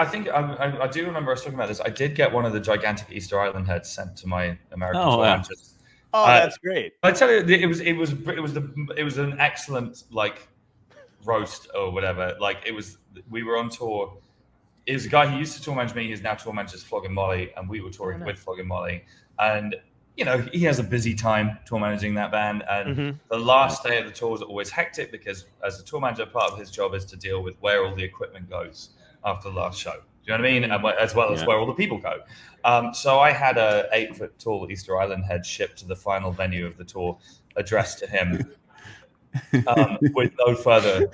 I think I, I, I, do remember us talking about this. I did get one of the gigantic Easter Island heads sent to my American oh, tour. Wow. Just, oh, uh, that's great. I tell you, it was it was it was the it was an excellent like roast or whatever. Like it was, we were on tour. It was a guy who used to tour manage me. He's now tour manages Flogging Molly, and we were touring oh, nice. with Flogging Molly. And you know, he has a busy time tour managing that band. And mm-hmm. the last day of the tour is always hectic because, as a tour manager, part of his job is to deal with where all the equipment goes after the last show. Do you know what I mean? And, as well as yeah. where all the people go. Um, so I had a eight foot tall Easter Island head shipped to the final venue of the tour, addressed to him, um, with no further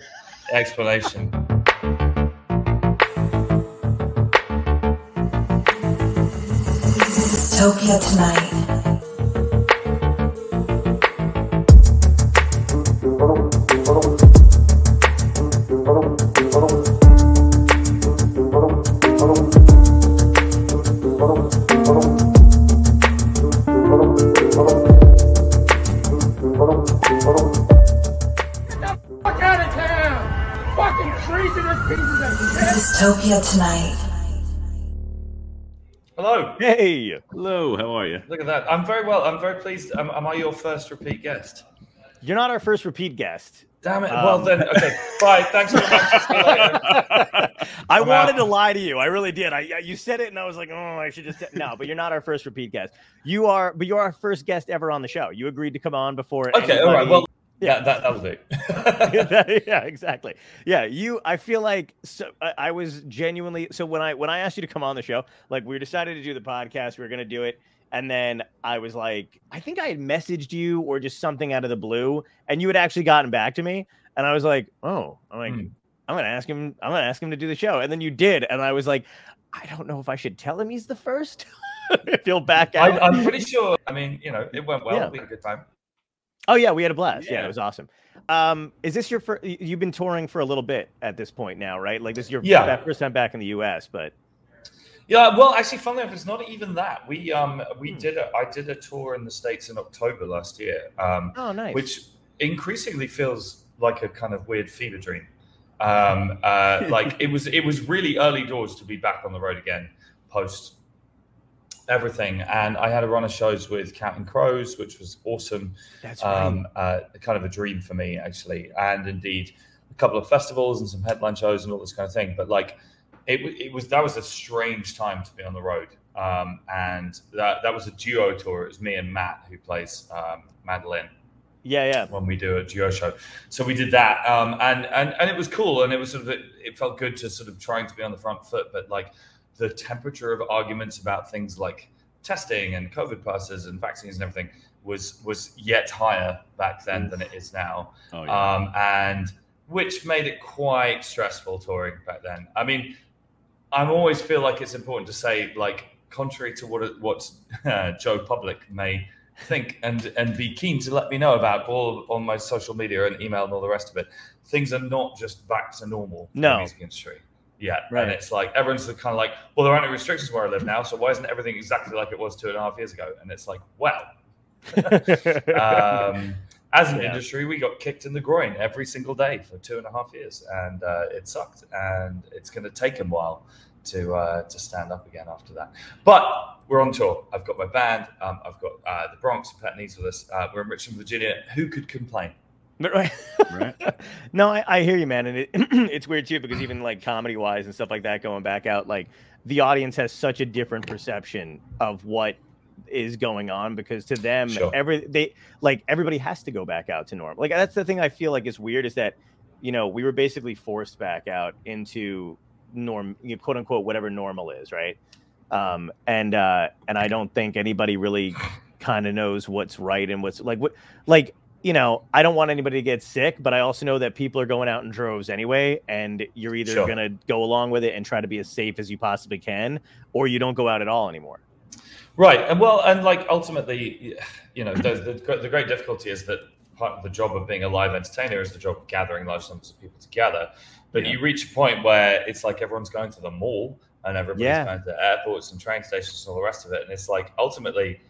explanation. Topia tonight. Dystopia tonight. Hello. Hey. Hello. How are you? Look at that. I'm very well. I'm very pleased. Am, am I your first repeat guest? You're not our first repeat guest. Damn it. Um, well then, okay. Bye. Thanks very much. I I'm wanted out. to lie to you. I really did. I you said it, and I was like, oh, I should just no. But you're not our first repeat guest. You are, but you're our first guest ever on the show. You agreed to come on before. Okay. Anybody... All right. Well, yeah, that, that, will do. yeah, exactly. Yeah, you. I feel like so. I, I, was genuinely so when I when I asked you to come on the show, like we decided to do the podcast, we were going to do it, and then I was like, I think I had messaged you or just something out of the blue, and you had actually gotten back to me, and I was like, oh, I'm like, hmm. I'm gonna ask him. I'm gonna ask him to do the show, and then you did, and I was like, I don't know if I should tell him he's the first. Feel back out. I, am pretty sure. I mean, you know, it went well. Yeah. We had a good time. Oh yeah, we had a blast. Yeah, yeah it was awesome. Um, is this your first? You've been touring for a little bit at this point now, right? Like this is your yeah. first time back in the U.S., but yeah. Well, actually, funnily enough, it's not even that. We um we hmm. did a I did a tour in the states in October last year. Um, oh, nice. Which increasingly feels like a kind of weird fever dream. Um, uh, like it was it was really early doors to be back on the road again post everything. And I had a run of shows with Counting Crows, which was awesome. That's um, right. Uh, kind of a dream for me, actually. And indeed, a couple of festivals and some headline shows and all this kind of thing. But like, it, it was that was a strange time to be on the road. Um, and that, that was a duo tour. It was me and Matt, who plays um, mandolin. Yeah, yeah. When we do a duo show, so we did that, um, and and and it was cool, and it was sort of it, it felt good to sort of trying to be on the front foot, but like the temperature of arguments about things like testing and COVID passes and vaccines and everything was was yet higher back then than it is now, oh, yeah. um, and which made it quite stressful touring back then. I mean, I always feel like it's important to say, like, contrary to what what uh, Joe Public may think and and be keen to let me know about all on my social media and email and all the rest of it. Things are not just back to normal no. the music industry yet. Right. And it's like everyone's kind of like, well, there aren't any restrictions where I live now, so why isn't everything exactly like it was two and a half years ago? And it's like, well, um, as an yeah. industry, we got kicked in the groin every single day for two and a half years, and uh, it sucked. And it's going to take a while to uh, to stand up again after that. But we're on tour. I've got my band. Um, I've got uh, the Bronx, Pet Needs with us. Uh, we're in Richmond, Virginia. Who could complain? Right. right. no, I, I, hear you, man, and it, it's weird too because even like comedy wise and stuff like that, going back out, like the audience has such a different perception of what is going on because to them, sure. every they like everybody has to go back out to normal. Like that's the thing I feel like is weird is that you know we were basically forced back out into norm, you know, quote unquote, whatever normal is, right? Um, and uh, and I don't think anybody really kind of knows what's right and what's like what like you know, I don't want anybody to get sick, but I also know that people are going out in droves anyway, and you're either sure. going to go along with it and try to be as safe as you possibly can, or you don't go out at all anymore. Right, and well, and like ultimately, you know, the, the, the great difficulty is that part of the job of being a live entertainer is the job of gathering large numbers of people together. But yeah. you reach a point where it's like everyone's going to the mall and everybody's yeah. going to airports and train stations and all the rest of it, and it's like ultimately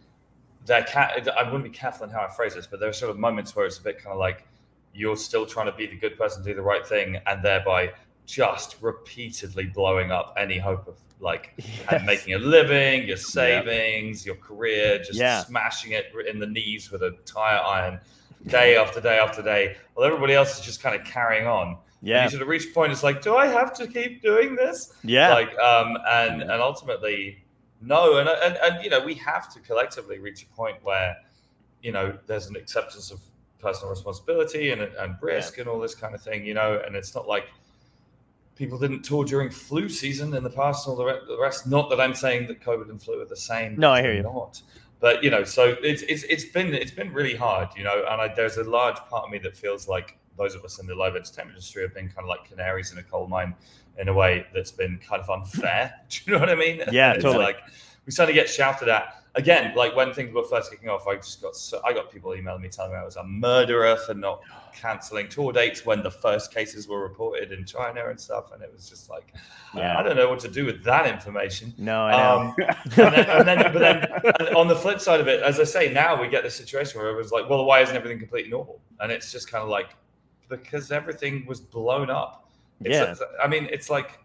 I wouldn't be careful in how I phrase this, but there are sort of moments where it's a bit kind of like you're still trying to be the good person, do the right thing, and thereby just repeatedly blowing up any hope of like yes. making a living, your savings, yeah. your career, just yeah. smashing it in the knees with a tire iron day after day after day, while everybody else is just kind of carrying on. Yeah, and you sort of reach a point. It's like, do I have to keep doing this? Yeah, like, um, and and ultimately, no, and and and you know, we have to collectively reach a point where, you know, there's an acceptance of personal responsibility and and risk yeah. and all this kind of thing. You know, and it's not like people didn't tour during flu season in the past and all the rest. Not that I'm saying that COVID and flu are the same. No, I hear you. Not but you know, so it's it's it's been it's been really hard, you know, and I, there's a large part of me that feels like those of us in the live entertainment industry have been kind of like canaries in a coal mine in a way that's been kind of unfair. Do you know what I mean? Yeah, totally. Like we suddenly get shouted at again. Like when things were first kicking off, I just got so, I got people emailing me telling me I was a murderer for not canceling tour dates when the first cases were reported in China and stuff, and it was just like, yeah. I don't know what to do with that information. No, I know. Um, and, then, and then, but then on the flip side of it, as I say, now we get the situation where it was like, well, why isn't everything completely normal? And it's just kind of like because everything was blown up. It's yeah, I mean, it's like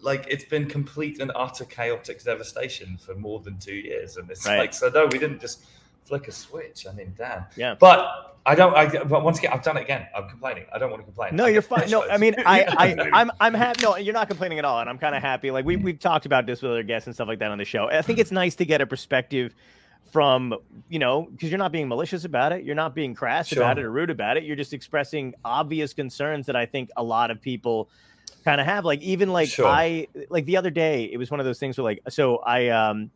like it's been complete and utter chaotic devastation for more than two years, and it's right. like so. No, we didn't just flick a switch. I mean, damn. Yeah. But I don't. I but once again, I've done it again. I'm complaining. I don't want to complain. No, you're fine. No, I mean, I, I, I'm, I'm happy. No, you're not complaining at all, and I'm kind of happy. Like we mm. we've talked about this with other guests and stuff like that on the show. I think it's nice to get a perspective from you know because you're not being malicious about it you're not being crass sure. about it or rude about it you're just expressing obvious concerns that i think a lot of people kind of have like even like sure. i like the other day it was one of those things where like so i um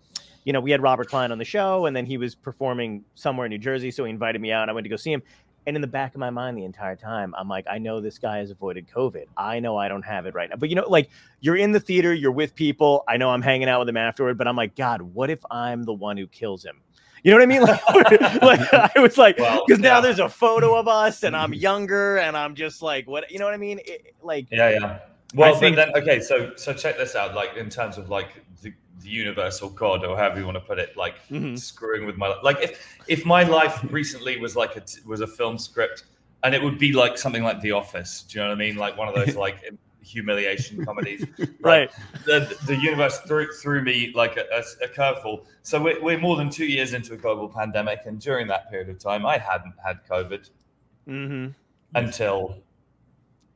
you know, we had Robert Klein on the show, and then he was performing somewhere in New Jersey, so he invited me out, and I went to go see him. And in the back of my mind, the entire time, I'm like, I know this guy has avoided COVID. I know I don't have it right now. But you know, like you're in the theater, you're with people. I know I'm hanging out with him afterward, but I'm like, God, what if I'm the one who kills him? You know what I mean? Like, like I was like, because well, yeah. now there's a photo of us, and I'm mm-hmm. younger, and I'm just like, what? You know what I mean? It, like, yeah, yeah. Well, think, then okay, so so check this out. Like in terms of like the universe or God or however you want to put it, like mm-hmm. screwing with my like if if my life recently was like a was a film script and it would be like something like The Office. Do you know what I mean? Like one of those like humiliation comedies. right. The the universe threw threw me like a, a, a curveball. So we're, we're more than two years into a global pandemic, and during that period of time, I hadn't had COVID mm-hmm. until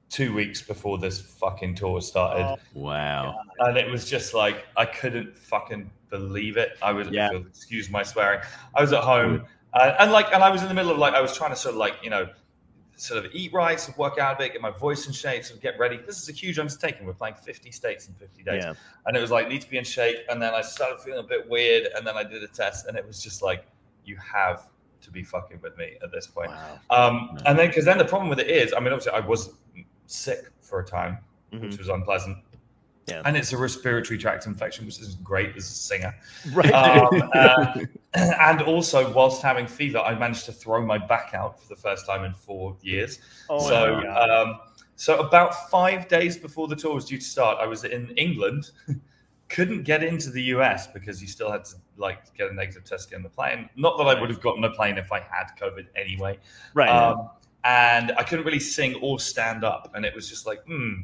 two weeks before this fucking tour started. Oh, wow. And it was just like I couldn't fucking believe it. I was yeah. excuse my swearing. I was at home uh, and like and I was in the middle of like I was trying to sort of like, you know, sort of eat right, sort of work out a bit, get my voice in shape, sort of get ready. This is a huge undertaking. We're playing 50 states in 50 days. Yeah. And it was like need to be in shape. And then I started feeling a bit weird. And then I did a test and it was just like, you have to be fucking with me at this point. Wow. Um, and then because then the problem with it is, I mean, obviously I was sick for a time, mm-hmm. which was unpleasant. Yeah. And it's a respiratory tract infection, which is great as a singer. Right. Um, uh, and also, whilst having fever, I managed to throw my back out for the first time in four years. Oh, so, um, so about five days before the tour was due to start, I was in England. couldn't get into the US because you still had to like get a negative test to get on the plane. Not that I would have gotten a plane if I had COVID anyway. Right. Um, and I couldn't really sing or stand up, and it was just like, hmm.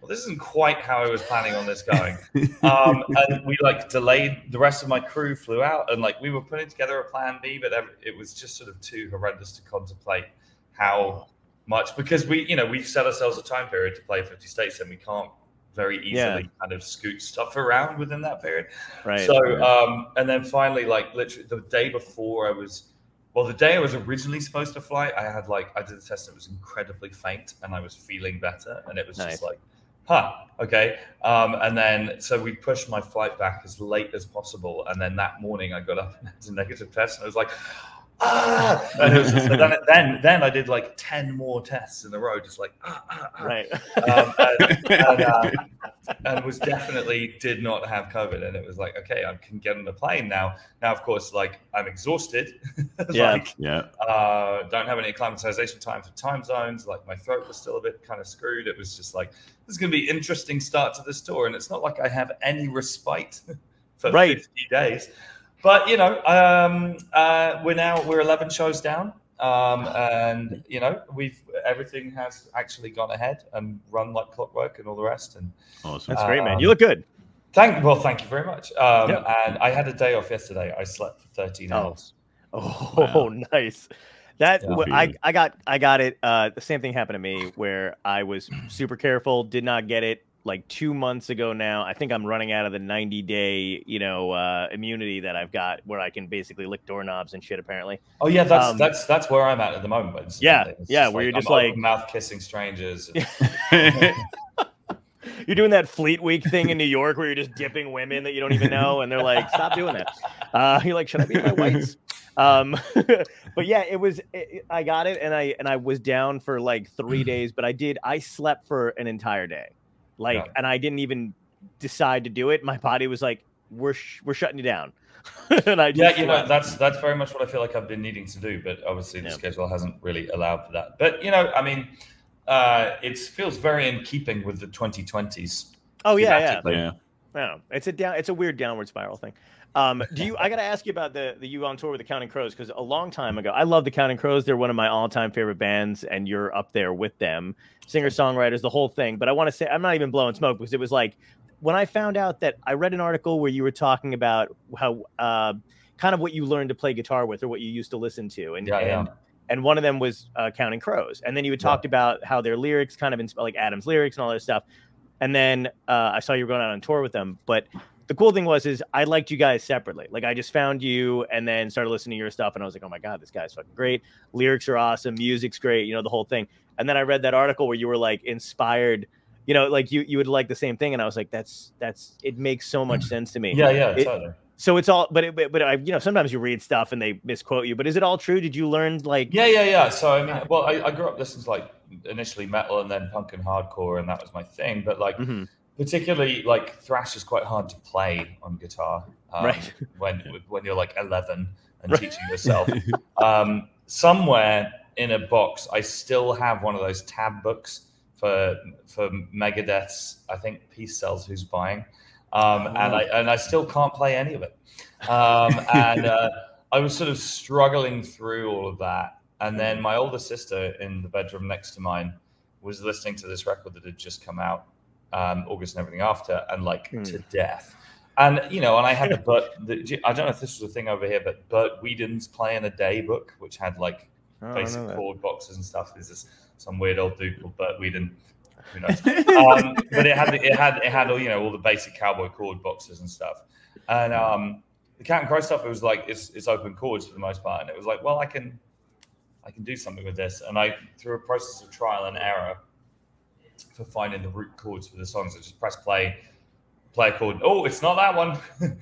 Well, this isn't quite how I was planning on this going. um, and we like delayed. The rest of my crew flew out, and like we were putting together a plan B, but it was just sort of too horrendous to contemplate how much because we, you know, we've set ourselves a time period to play 50 states, and we can't very easily yeah. kind of scoot stuff around within that period. Right. So, um, and then finally, like literally the day before I was well, the day I was originally supposed to fly, I had like I did a test and it was incredibly faint, and I was feeling better, and it was nice. just like, huh, okay. Um, and then so we pushed my flight back as late as possible, and then that morning I got up and had a negative test, and I was like, ah, and was, so then, then, then I did like ten more tests in a row, just like ah, ah, ah. right, um, and, and, uh, and, was definitely did not have COVID, and it was like okay, I can get on the plane now. Now, of course, like I'm exhausted, yeah, like, yeah, uh, don't have any acclimatization time for time zones. Like my throat was still a bit kind of screwed. It was just like this is going to be interesting start to this tour, and it's not like I have any respite for right. 50 days. But you know, um, uh, we're now we're 11 shows down. um, and you know we've everything has actually gone ahead and run like clockwork and all the rest. And awesome. That's great, man. Um, You look good. thank well, thank you very much. Um, Yeah. And I had a day off yesterday. I slept for 13 Oh. hours. Oh, Wow. nice. That Yeah. I I got I got it. Uh, the same thing happened to me where I was super careful, did not get it like two months ago. Now I think I'm running out of the 90 day you know uh, immunity that I've got, where I can basically lick doorknobs and shit. Apparently, Oh yeah, that's Um, that's that's where I'm at at the moment. It's- Yeah, it's yeah, where you're just I'm like- mouth kissing strangers. you're doing that Fleet Week thing in New York where you're just dipping women that you don't even know, and they're like, "Stop doing that." Uh, you're like, "Should I be my whites?" Um, but yeah, it was. It, I got it, and I and I was down for like three days, but I did. I slept for an entire day, like, Yeah. and I didn't even decide to do it. My body was like, "We're sh- we're shutting you down," and I just yeah, you know that's that's very much what I feel like I've been needing to do, but obviously the Yeah. schedule hasn't really allowed for that. But you know, I mean, uh, it feels very in keeping with the 2020s. oh yeah, yeah. thematically. yeah. No, it's a down. It's a weird downward spiral thing. Um, do you? I got to ask you about the the you on tour with the Counting Crows because a long time ago, I love the Counting Crows. They're one of my all time favorite bands, and you're up there with them, singer songwriters, the whole thing. But I want to say I'm not even blowing smoke because it was like when I found out that I read an article where you were talking about how uh, kind of what you learned to play guitar with or what you used to listen to, and Yeah, and, yeah. and one of them was uh, Counting Crows, and then you had Yeah. talked about how their lyrics kind of insp- like Adam's lyrics and all that stuff. And then uh, I saw you were going out on tour with them, but the cool thing was is I liked you guys separately. Like I just found you and then started listening to your stuff and I was like, oh my god, this guy's fucking great. Lyrics are awesome, music's great, you know the whole thing. And then I read that article where you were like inspired, you know, like you you would like the same thing, and I was like, that's that's it makes so much sense to me. Yeah, yeah, It- So it's all, but it, but, but I, you know, sometimes you read stuff and they misquote you. But is it all true? Did you learn like? Yeah, yeah, yeah. So I mean, well, I, I grew up listening to like initially metal and then punk and hardcore, and that was my thing. But like, Mhm. Particularly like thrash is quite hard to play on guitar um, Right. when when you're like 11 and Right. teaching yourself. um, somewhere in a box, I still have one of those tab books for for Megadeth's. I think Peace Sells who's buying, um, and I and I still can't play any of it. Um, and uh, I was sort of struggling through all of that, and then my older sister in the bedroom next to mine was listening to this record that had just come out, um, August and everything after, and like Hmm. to death. And you know, and I had the Bert. The, I don't know if this was a thing over here, but Bert Weedon's Play in a Day book, which had like Oh, basic chord boxes and stuff. There's this some weird old dude called Bert Weedon. Who knows? um, but it had it had it had all you know all the basic cowboy chord boxes and stuff. And um, the Counting Crow stuff, it was like it's, it's open chords for the most part, and it was like, well, I can I can do something with this. And I through a process of trial and error for finding the root chords for the songs, I just press play, play a chord. Oh, it's not that one.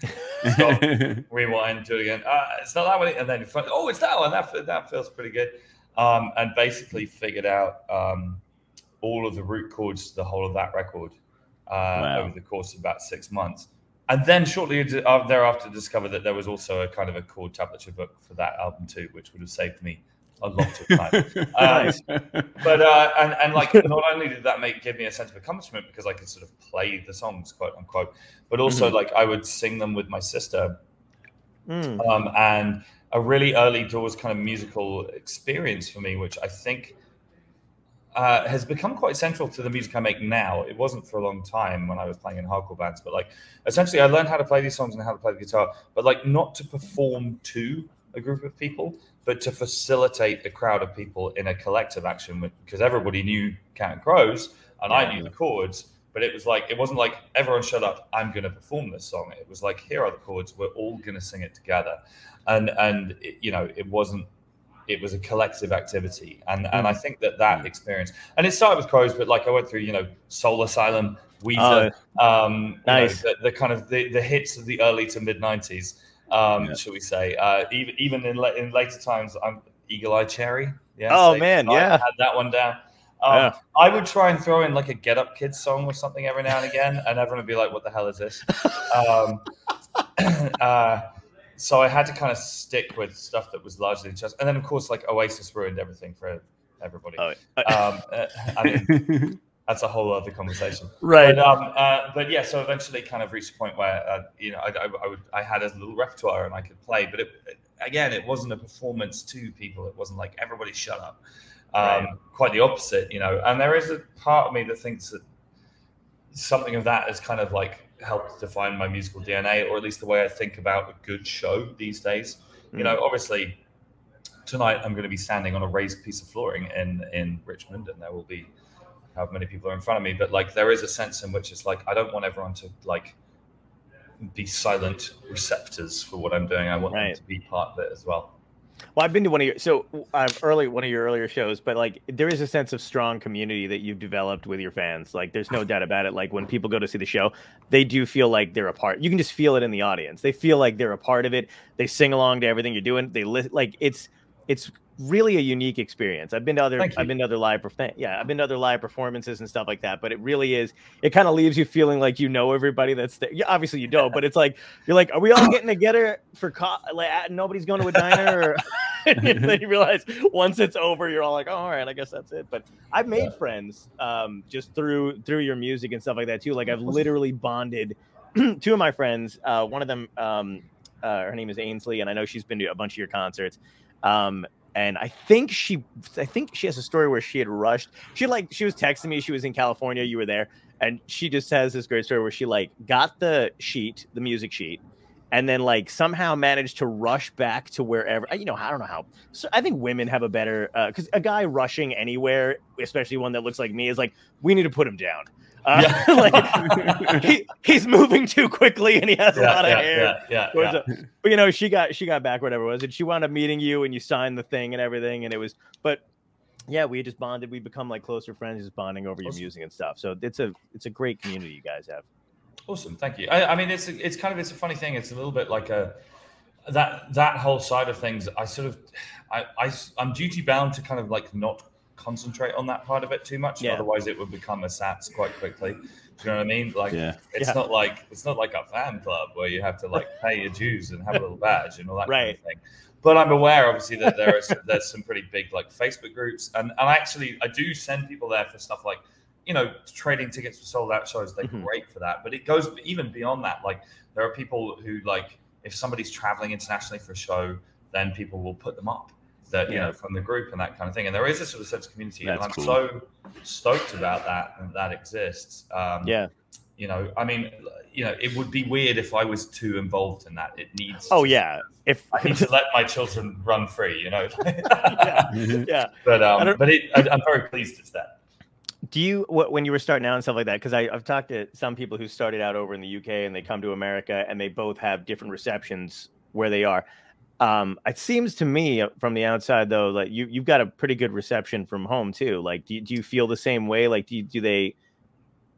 Stop rewind, do it again. Uh, it's not that one, and then find, oh, it's that one. That that feels pretty good. Um, and basically figured out um, all of the root chords to the whole of that record uh, Wow. over the course of about six months. And then shortly uh, thereafter, discovered that there was also a kind of a chord tablature book for that album too, which would have saved me a lot of time. Nice. but uh, and and like not only did that make give me a sense of accomplishment because I could sort of play the songs quote unquote, but also Mhm. like I would sing them with my sister, Mm. um, and a really early doors kind of musical experience for me, which I think uh, has become quite central to the music I make now. It wasn't for a long time when I was playing in hardcore bands, but like essentially I learned how to play these songs and how to play the guitar, but like not to perform to a group of people, but to facilitate a crowd of people in a collective action because everybody knew Counting Crows and I knew the chords. But it was like it wasn't like everyone shut up. I'm going to perform this song. It was like here are the chords. We're all going to sing it together, and and it, you know it wasn't. It was a collective activity, and and I think that that experience and it started with Crows, but like I went through you know Soul Asylum, Weezer, um, you know, Nice. the, the kind of the, the hits of the early to mid '90s, um, Yeah. shall we say? Uh, even even in la- in later times, I'm Eagle Eye Cherry. Yeah, Oh, Save man, Night, yeah. had that one down. Um, Yeah. I would try and throw in like a Get Up Kids song or something every now and again, and everyone would be like, "What the hell is this?" um, uh, so I had to kind of stick with stuff that was largely just, and then of course, like Oasis ruined everything for everybody. Oh, Um, uh, I mean, that's a whole other conversation. right. But, um, uh, but yeah, so eventually, kind of reached a point where uh, you know I, I, I would I had a little repertoire and I could play, but it, again, it wasn't a performance to people. It wasn't like everybody shut up. Um, right. Quite the opposite, you know. And there is a part of me that thinks that something of that has kind of like helped define my musical DNA, or at least the way I think about a good show these days. Mm. You know, obviously, tonight I'm going to be standing on a raised piece of flooring in in Richmond, and there will be however many people are in front of me. But like, there is a sense in which it's like I don't want everyone to like be silent receptors for what I'm doing. I want right. them to be part of it as well. Well, I've been to one of your so uh, early one of your earlier shows, but like there is a sense of strong community that you've developed with your fans. Like there's no doubt about it. Like when people go to see the show, they do feel like they're a part. You can just feel it in the audience. They feel like they're a part of it. They sing along to everything you're doing. They li- like it's it's really a unique experience. I've been to other I've been to other live yeah, I've been to other live performances and stuff like that, but it really is it kind of leaves you feeling like you know everybody that's there. Yeah, obviously you don't, but it's like you're like are we all getting together for co- like nobody's going to a diner or then you realize once it's over you're all like, "Oh, all right, I guess that's it." But I've made yeah. friends um, just through through your music and stuff like that too. Like I've literally bonded two of my friends, uh, one of them um, uh, her name is Ainsley and I know she's been to a bunch of your concerts. Um, and I think she, I think she has a story where she had rushed. She like she was texting me. She was in California. You were there, and she just has this great story where she like got the sheet, the music sheet, and then like somehow managed to rush back to wherever. You know, I don't know how. So I think women have a better because uh, a guy rushing anywhere, especially one that looks like me, is like we need to put him down. Uh, yeah. like he, he's moving too quickly and he has yeah, a lot of yeah, hair. Yeah, yeah, a, but you know, she got she got back whatever it was, and she wound up meeting you and you signed the thing and everything, and it was. But yeah, we just bonded. We become like closer friends, just bonding over awesome. your music and stuff. So it's a it's a great community you guys have. Awesome, thank you. I, I mean, it's it's kind of it's a funny thing. It's a little bit like a that that whole side of things. I sort of I, I I'm duty bound to kind of like not concentrate on that part of it too much. Yeah. Otherwise, it would become a SATs quite quickly. Do you know what I mean? Like, yeah. it's yeah. not like it's not like a fan club where you have to like pay your dues and have a little badge and all that right. kind of thing. But I'm aware, obviously, that there is there's some pretty big like Facebook groups, and and actually I do send people there for stuff like you know trading tickets for sold out shows. They're mm-hmm. great for that, but it goes even beyond that. Like there are people who like if somebody's traveling internationally for a show, then people will put them up that you yeah. know from the group and that kind of thing. And there is a sort of sense of community, That's and I'm cool. so stoked about that and that exists. Um, yeah, you know, I mean, you know, it would be weird if I was too involved in that. It needs. Oh yeah, if I need to let my children run free, you know. yeah, yeah. But um, but it, I, I'm very pleased it's that. Do you when you were starting out and stuff like that? Because I've talked to some people who started out over in the UK and they come to America and they both have different receptions where they are. Um, it seems to me uh, from the outside though, like you you've got a pretty good reception from home too. Like, do you, do you feel the same way? Like, do you, do they,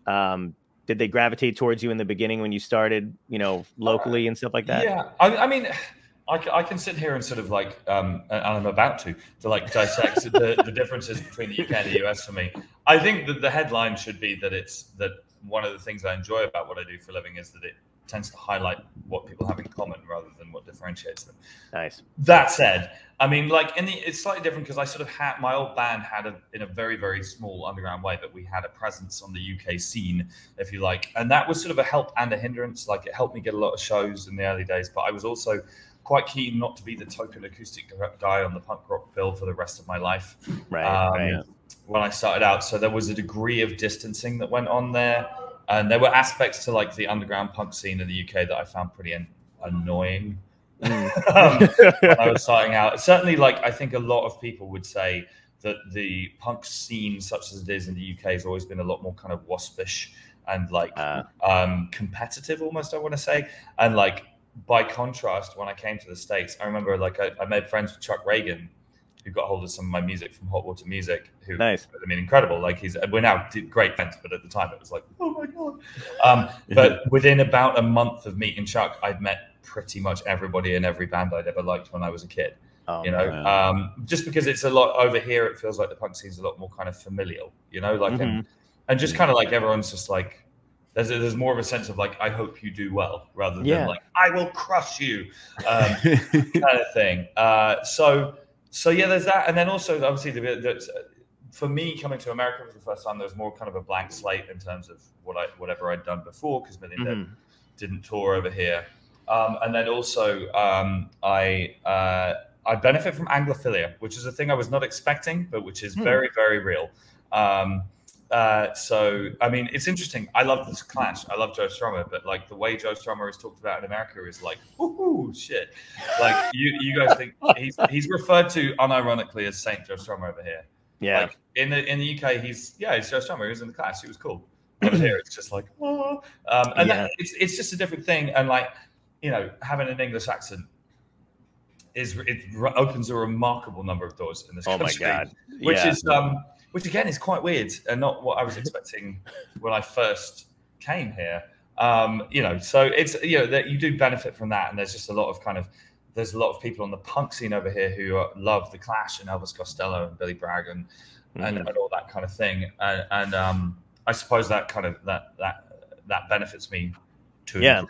um, did they gravitate towards you in the beginning when you started, you know, locally and stuff like that? Yeah, I, I mean, I, I, can sit here and sort of like, um, and I'm about to, to like dissect the, the differences between the UK and the US for me. I think that the headline should be that it's that one of the things I enjoy about what I do for a living is that it tends to highlight what people have in common rather than what differentiates them. Nice. That said, I mean, like in the, it's slightly different because I sort of had my old band had a in a very very small underground way, but we had a presence on the UK scene, if you like, and that was sort of a help and a hindrance. Like it helped me get a lot of shows in the early days, but I was also quite keen not to be the token acoustic guy on the punk rock bill for the rest of my life. Right. Um, right. When I started out, so there was a degree of distancing that went on there and there were aspects to like the underground punk scene in the UK that I found pretty an- annoying. Mm. um, when I was starting out, certainly, like I think a lot of people would say that the punk scene, such as it is in the UK, has always been a lot more kind of waspish and like uh. um, competitive, almost. I want to say, and like by contrast, when I came to the states, I remember like I, I made friends with Chuck Ragan who got hold of some of my music from Hot Water Music. Who, nice. I mean, incredible. Like he's we're now great friends, but at the time it was like, oh my god. Um, but within about a month of meeting Chuck, I'd met pretty much everybody in every band I'd ever liked when I was a kid. Oh, you know, um, just because it's a lot over here, it feels like the punk scene's a lot more kind of familial. You know, like mm-hmm. and, and just kind of like everyone's just like there's a, there's more of a sense of like I hope you do well rather than yeah. like I will crush you um, kind of thing. Uh, so so yeah, there's that, and then also obviously the, the, for me coming to America for the first time, there was more kind of a blank slate in terms of what I whatever I'd done before because Million mm-hmm. Didn't tour over here. Um, and then also, um, I uh, I benefit from Anglophilia, which is a thing I was not expecting, but which is Hmm. very, very real. Um, uh, so, I mean, it's interesting. I love this clash. I love Joe Strummer, but like the way Joe Strummer is talked about in America is like, woohoo, shit. Like you, you guys think he's he's referred to unironically as Saint Joe Strummer over here. Yeah. Like in the in the UK, he's yeah, he's Joe Strummer. He was in the Clash. He was cool. Over here, it's just like, oh. um, and Yeah. that, it's it's just a different thing. And like, you know, having an English accent is it opens a remarkable number of doors in this oh my country, god. which yeah. is um, which again is quite weird and not what I was expecting when I first came here. Um, you know, so it's you know that you do benefit from that, and there's just a lot of kind of there's a lot of people on the punk scene over here who uh, love the Clash and Elvis Costello and Billy Bragg and and, Mhm. and all that kind of thing. And, and um, I suppose that kind of that that that benefits me too. Yeah.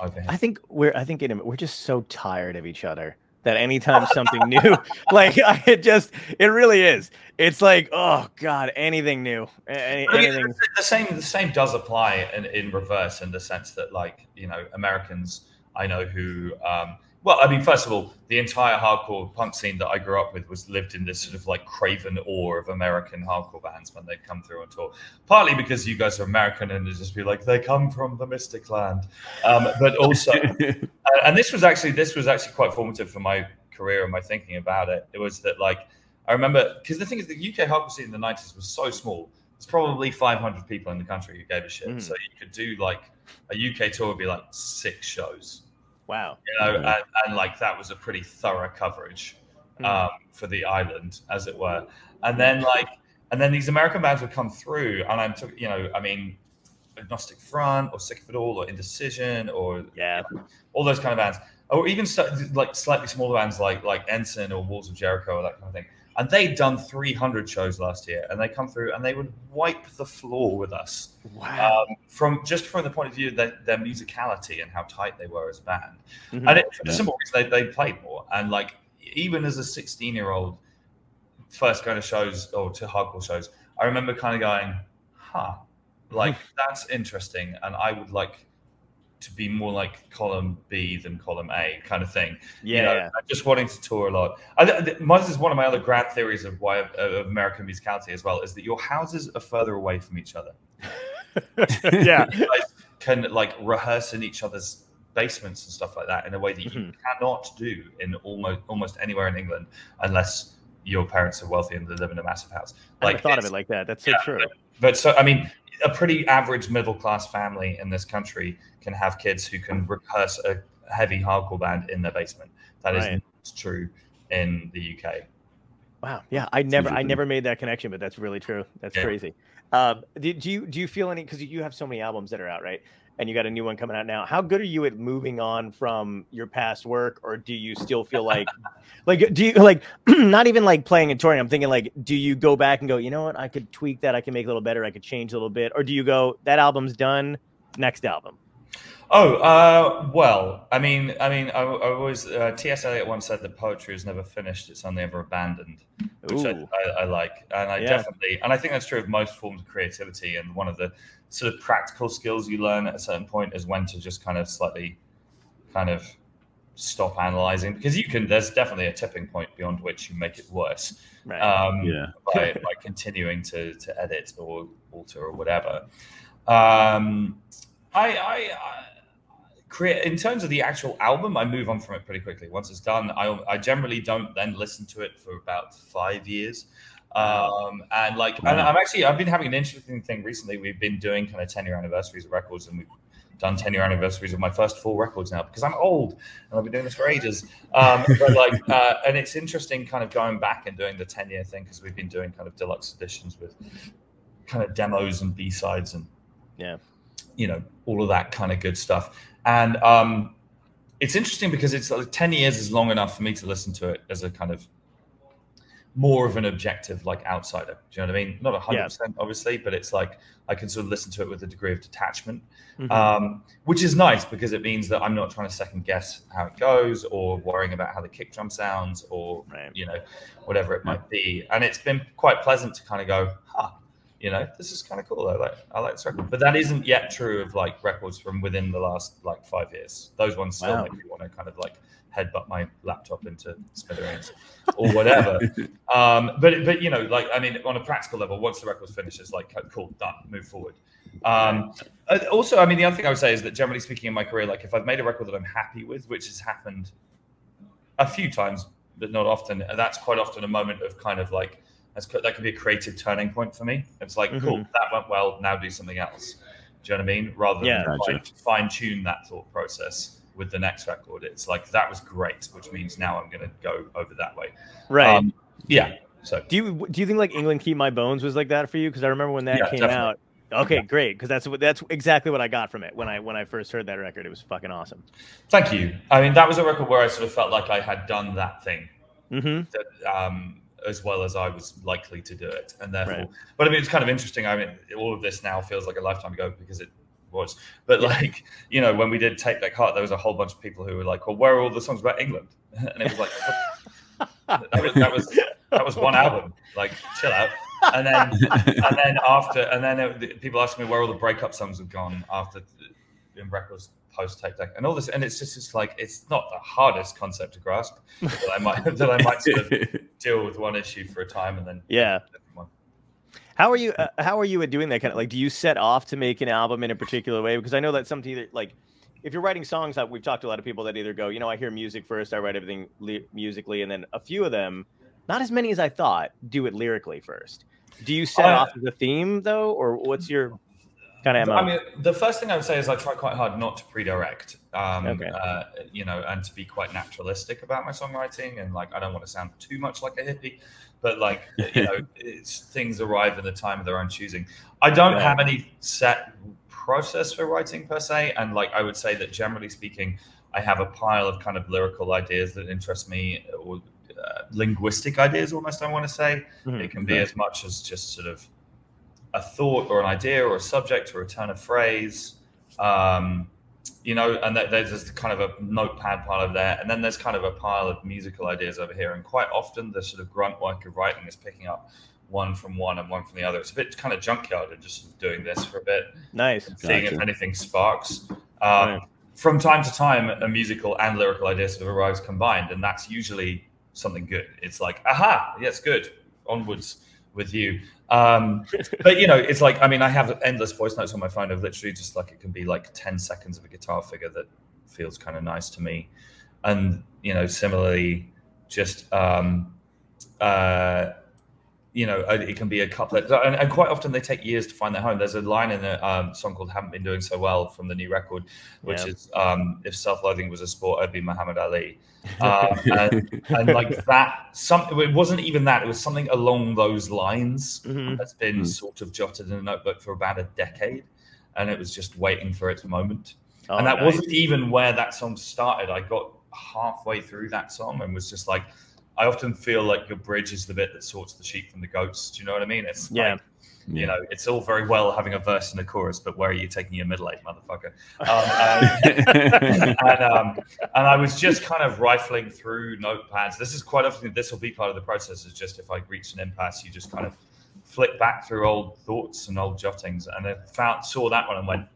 over here. I think we're I think in, we're just so tired of each other that anytime something new, like I it just it really is. It's like oh god, anything new, any, I mean, anything. the same the same does apply in, in reverse in the sense that like you know Americans I know who um, well I mean first of all the entire hardcore punk scene that I grew up with was lived in this sort of like craven awe of American hardcore bands when they'd come through on tour partly because you guys are American and it's just be like they come from the mystic land um, but also and, this was actually this was actually quite formative for my career and my thinking about it. It was that like I remember because the thing is the UK hardcore scene in the nineties was so small. It's probably 500 people in the country who gave a shit. Mhm. So you could do like a UK tour would be like six shows, Wow. you know, Yeah. and, and like that was a pretty thorough coverage Mhm. um, for the island, as it were. And then like, and then these American bands would come through, and I'm, talking, you know, I mean, Agnostic Front or Sick of It All or Indecision or Yeah. all those kind of bands, or even st- like slightly smaller bands like like Ensign or Walls of Jericho or that kind of thing. And they'd done 300 shows last year, and they come through and they would wipe the floor with us Wow. um, from just from the point of view that their musicality and how tight they were as a band. Mhm. And it, for the Yeah. simple reason they, they played more. And like even as a 16 year old, first going to shows or to hardcore shows, I remember kind of going, huh, like that's interesting. And I would like to be more like column B than column A kind of thing. yeah. You know, yeah. just wanting to tour a lot. I, th- this is one of my other grand theories of why of American musicality as well is that your houses are further away from each other. yeah. You guys can like rehearse in each other's basements and stuff like that in a way that you Mhm. cannot do in almost almost anywhere in England unless your parents are wealthy and they live in a massive house. I never thought of it like that. That's so yeah, true. But so I mean, a pretty average middle class family in this country can have kids who can rehearse a heavy hardcore band in their basement. That is Right. not true in the UK. Wow. Yeah. I never I never made that connection, but that's really true. That's Yeah. crazy. Um, do, do you do you feel any because you have so many albums that are out, right? And you got a new one coming out now. How good are you at moving on from your past work, or do you still feel like, like, do you like, not even like playing and touring? I'm thinking like, do you go back and go, you know what, I could tweak that, I can make a little better, I could change a little bit, or do you go, that album's done, next album? Oh uh, well, I mean, I mean, I, I always uh, T.S. Eliot once said that poetry is never finished; it's only ever abandoned, which I, I, I like, and I Yeah. definitely, and I think that's true of most forms of creativity. And one of the sort of practical skills you learn at a certain point is when to just kind of slightly, kind of stop analyzing because you can. There's definitely a tipping point beyond which you make it worse Right. um, Yeah. by, by continuing to, to edit or alter or whatever. Um, I, I, I create in terms of the actual album. I move on from it pretty quickly. Once it's done, I, I generally don't then listen to it for about five years. Um, and like, and I'm actually I've been having an interesting thing recently. We've been doing kind of 10 year anniversaries of records, and we've done 10 year anniversaries of my first full records now because I'm old and I've been doing this for ages. Um, but like, uh, and it's interesting kind of going back and doing the 10 year thing because we've been doing kind of deluxe editions with kind of demos and B sides and, Yeah. you know, all of that kind of good stuff. And um, it's interesting because it's like 10 years is long enough for me to listen to it as a kind of more of an objective, like outsider. Do you know what I mean? Not 100%, obviously, but it's like I can sort of listen to it with a degree of detachment Mhm. um, which is nice because it means that I'm not trying to second guess how it goes or worrying about how the kick drum sounds or Right. you know whatever it might be. And it's been quite pleasant to kind of go, huh, you know, this is kind of cool. I like I like this record, but that isn't yet true of like records from within the last like five years. Those ones still Wow. make me want to kind of like headbutt my laptop into smithereens or whatever. um, but but you know, like I mean, on a practical level, once the record's finished, it's like cool, done, move forward. Um, uh, also, I mean, the other thing I would say is that generally speaking, in my career, like if I've made a record that I'm happy with, which has happened a few times, but not often, that's quite often a moment of kind of like that's that could be a creative turning point for me. It's like, cool, Mhm. that went well. Now do something else. Do you know what I mean? Rather than Yeah. Gotcha. fine tune that thought process with the next record. It's like that was great, which means now I'm going to go over that way. Right. Um, yeah. So do you do you think like England Keep My Bones was like that for you? Because I remember when that Yeah, came definitely. out. Okay, Yeah. great. Because that's what that's exactly what I got from it when I when I first heard that record. It was fucking awesome. thank you. I mean, that was a record where I sort of felt like I had done that thing hmm that, um, as well as I was likely to do it, and therefore. Right. But I mean, it's kind of interesting. I mean, all of this now feels like a lifetime ago because it was. But like, you know, when we did Tape Deck Heart, there was a whole bunch of people who were like, "Well, where are all the songs about England?" And it was like, that was that was that was one album. Like, chill out. And then and then after and then it, people asked me where all the breakup songs have gone after in records post Tape Deck and all this, and it's just it's like it's not the hardest concept to grasp that I might that I might sort of deal with one issue for a time and then Yeah. How are you? Uh, how are you at doing that kind of like? Do you set off to make an album in a particular way? Because I know that's something that like, if you're writing songs, that we've talked to a lot of people that either go, you know, I hear music first, I write everything musically, and then a few of them, not as many as I thought, do it lyrically first. Do you set Uh, off the theme though, or what's your kind of mo? I mean, the first thing I would say is I try quite hard not to pre-direct, um, Okay. uh, you know, and to be quite naturalistic about my songwriting. And like, I don't want to sound too much like a hippie, but like, you know, it's things arrive in the time of their own choosing. I don't Yeah. have any set process for writing per se, and like, I would say that generally speaking, I have a pile of kind of lyrical ideas that interest me, or uh, linguistic ideas, almost. I want to say. Mhm. It can be Okay. as much as just sort of a thought or an idea or a subject or a turn of phrase. Um, you know, and that, there's this kind of a notepad pile of there, and then there's kind of a pile of musical ideas over here. And quite often, the sort of grunt work of writing is picking up one from one and one from the other. It's a bit kind of junkyard and just doing this for a bit, Nice. seeing if anything sparks. Um, Right. From time to time, a musical and lyrical idea sort of arrives combined, and that's usually something good. It's like, aha, yes, good, onwards with you. Um, but you know, it's like, I mean, I have endless voice notes on my phone of literally just like it can be like 10 seconds of a guitar figure that feels kind of nice to me. And, you know, similarly, just, um, uh, you know, uh, it can be a couplet, and, and quite often they take years to find their home. There's a line in a um, song called "Haven't Been Doing So Well" from the new record, which Yeah. is um, "If self-loathing was a sport, I'd be Muhammad Ali." Um, and, and like that, some it wasn't even that; it was something along those lines Mhm. that's been Mhm. sort of jotted in a notebook for about a decade, and it was just waiting for its moment. Oh, and that nice. wasn't even where that song started. I got halfway through that song and was just like, I often feel like your bridge is the bit that sorts the sheep from the goats. Do you know what I mean? It's Yeah. like, you know, it's all very well having a verse and a chorus, but where are you taking your middle eight, motherfucker? Um, and, and, um, and I was just kind of rifling through notepads. This is quite often, this will be part of the process, is just if I reach an impasse, you just kind of flick back through old thoughts and old jottings. And I found, saw that one and went,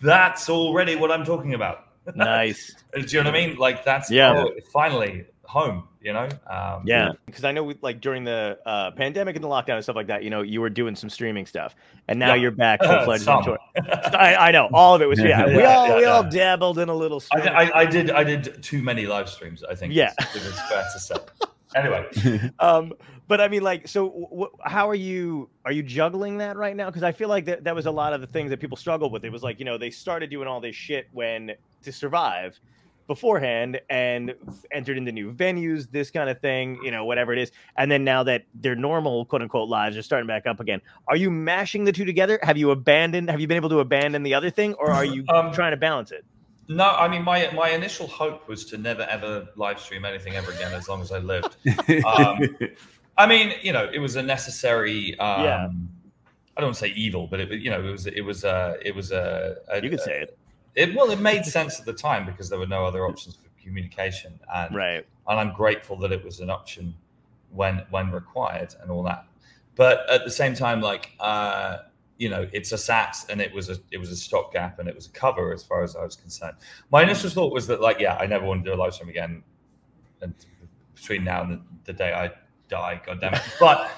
that's already what I'm talking about. nice. Do you know what I mean? Like that's Yeah. oh, finally home. You know? Um, Yeah, because I know we, like during the uh, pandemic and the lockdown and stuff like that, you know, you were doing some streaming stuff, and now Yeah. you're back full fledged on tour. I, I know all of it was yeah. we all yeah, we all dabbled in a little. I, Streaming. I, I did. I did too many live streams. I think. Yeah. it's, it's fair to say. Anyway, um, but I mean, like, so w- how are you? Are you juggling that right now? Because I feel like that that was a lot of the things that people struggled with. It was like you know they started doing all this shit when to survive beforehand and entered into new venues, this kind of thing, you know, whatever it is. And then now that their normal quote unquote lives are starting back up again, are you mashing the two together? Have you abandoned? Have you been able to abandon the other thing, or are you Um, trying to balance it? no. I mean, my my initial hope was to never ever live stream anything ever again as long as I lived. Um, I mean, you know, it was a necessary. Um, Yeah. I don't want to say evil, but it, was you know, it was it was uh, it was a, a You could say it, it. Well, it made sense at the time because there were no other options for communication, and right? and I'm grateful that it was an option when when required and all that. but at the same time, like uh, you know, it's a sat and it was a it was a stopgap and it was a cover as far as I was concerned. My initial thought was that like, yeah, I never want to do a live stream again, and between now and the, the day I die, god damn it. But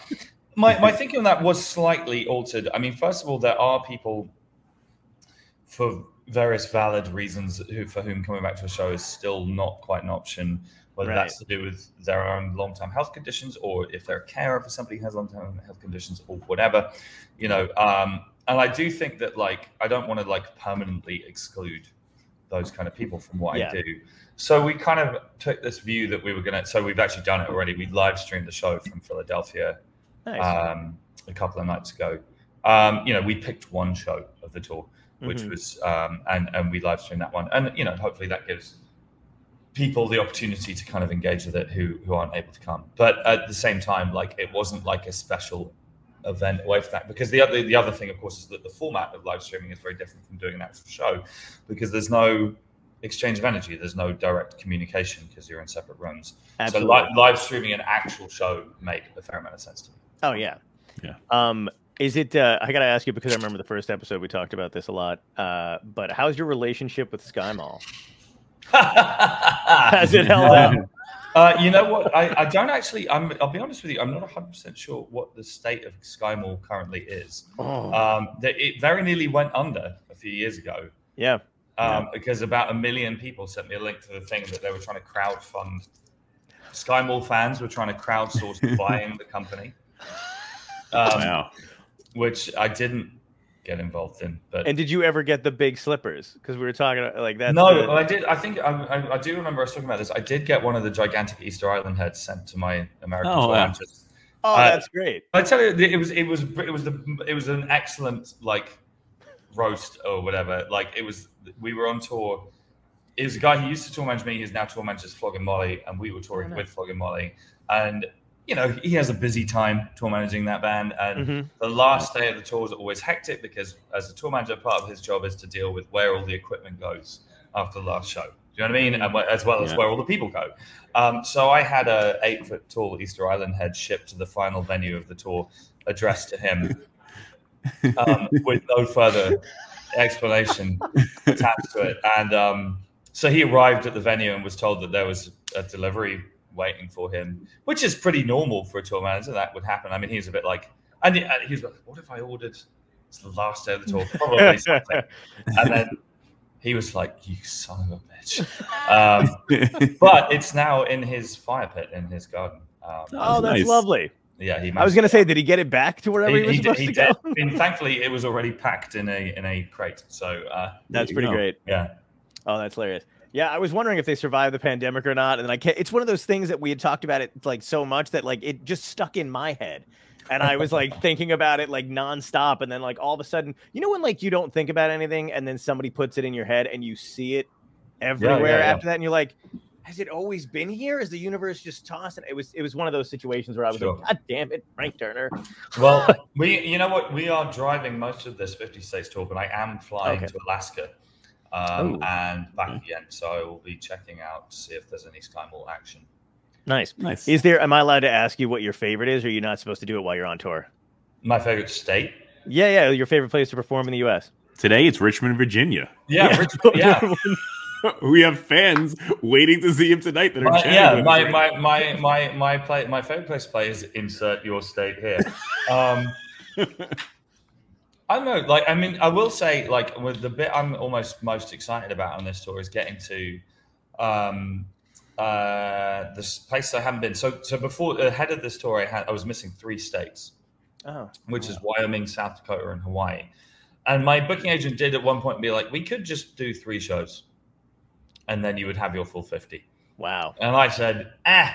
my my thinking on that was slightly altered. I mean, first of all, there are people for various valid reasons who for whom coming back to a show is still not quite an option whether right. that's to do with their own long-term health conditions or if they're a carer for somebody who has long-term health conditions or whatever you know um, and i do think that like i don't want to like permanently exclude those kind of people from what yeah. i do so we kind of took this view that we were going to so we've actually done it already we live streamed the show from philadelphia nice. um, a couple of nights ago um, you know we picked one show of the tour which mm-hmm. was um, and and we live streamed that one and you know hopefully that gives people the opportunity to kind of engage with it who who aren't able to come. But at the same time, like it wasn't like a special event away from that because the other the other thing, of course, is that the format of live streaming is very different from doing an actual show because there's no exchange of energy. There's no direct communication because you're in separate rooms. Absolutely. So li- live streaming an actual show made a fair amount of sense to me. Oh yeah, yeah. Um, is it? Uh, I gotta ask you because I remember the first episode we talked about this a lot. Uh, but how's your relationship with SkyMall? Has it held up? Uh, you know what? I, I don't actually. I'm, I'll be honest with you. I'm not 100 percent sure what the state of Sky Mall currently is. Oh. Um, it very nearly went under a few years ago. Yeah. Um, yeah. Because about a million people sent me a link to the thing that they were trying to crowd fund. Sky Mall fans were trying to crowdsource buying the company. Um, wow. Which I didn't get involved in. But and did you ever get the big slippers? Because we were talking like that. No, the... I did. I think I, I, I, do remember us talking about this. I did get one of the gigantic Easter Island heads sent to my American oh, wow. Oh, uh, that's great. I tell you, it was it was it was the it was an excellent like roast or whatever. Like it was, we were on tour. It was a guy who used to tour manage me. He's now tour manages Flogging Molly, and we were touring oh, with Flogging Molly. And you know, he has a busy time tour managing that band. And mm-hmm. the last day of the tour is always hectic because, as a tour manager, part of his job is to deal with where all the equipment goes after the last show. Do you know what I mean? And as well as yeah. where all the people go. Um, so I had a eight foot tall Easter Island head shipped to the final venue of the tour, addressed to him, um, with no further explanation attached to it. And um, so he arrived at the venue and was told that there was a delivery waiting for him, which is pretty normal for a tour manager. That would happen. I mean, he was a bit like, and he, was like, "What if I ordered?" It's the last day of the tour, probably something. And then he was like, "You son of a bitch!" Um, but it's now in his fire pit in his garden. Um, oh, that's nice. lovely. Yeah, he. I was going to say, did he get it back to wherever he, he was supposed he, to go? I mean, thankfully, it was already packed in a in a crate. So uh, that's pretty great. Yeah. Oh, that's hilarious. Yeah, I was wondering if they survived the pandemic or not, and I can't. It's one of those things that we had talked about it like so much that like it just stuck in my head, and I was like thinking about it like nonstop, and then like all of a sudden, you know, when like you don't think about anything, and then somebody puts it in your head, and you see it everywhere yeah, yeah, after that, and you're like, has it always been here? Is the universe just tossing? It was it was one of those situations where I was sure. like, God damn it, Frank Turner. Well, we you know what? We are driving most of this 50 states tour, but I am flying okay. to Alaska um, and back again. So I will be checking out to see if there's any Sky Mall action. Nice, nice. Is there? Am I allowed to ask you what your favorite is, or are you not supposed to do it while you're on tour? My favorite state. Yeah, yeah. Your favorite place to perform in the U.S. Today it's Richmond, Virginia. Yeah, yeah. Richmond, yeah. we have fans waiting to see him tonight that are my, yeah my, my my my my play my favorite place to play is insert your state here um I don't know. Like, I mean, I will say, like, with the bit I'm almost most excited about on this tour is getting to um, uh, this place I haven't been. So, so before ahead of this tour, I had I was missing three states, oh, which wow. is Wyoming, South Dakota, and Hawaii. And my booking agent did at one point be like, "We could just do three shows, and then you would have your full 50. Wow. And I said, "Ah,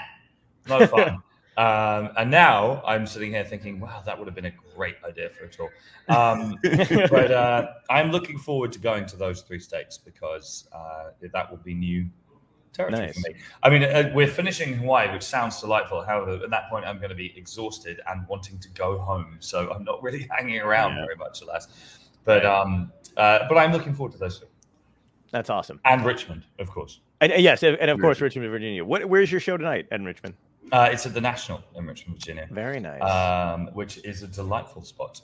no fun." Um, and now I'm sitting here thinking, wow, that would have been a great idea for a tour. Um, but uh, I'm looking forward to going to those three states because uh, that will be new territory nice. for me. I mean, uh, we're finishing Hawaii, which sounds delightful. However, at that point, I'm going to be exhausted and wanting to go home. So I'm not really hanging around yeah. very much, alas. But um, uh, but I'm looking forward to those. Two. That's awesome. And Richmond, of course. And yes, and of course, Richmond, Virginia. What, where's your show tonight in Richmond? Uh, it's at the National in Richmond, Virginia, Very nice. um, which is a delightful spot.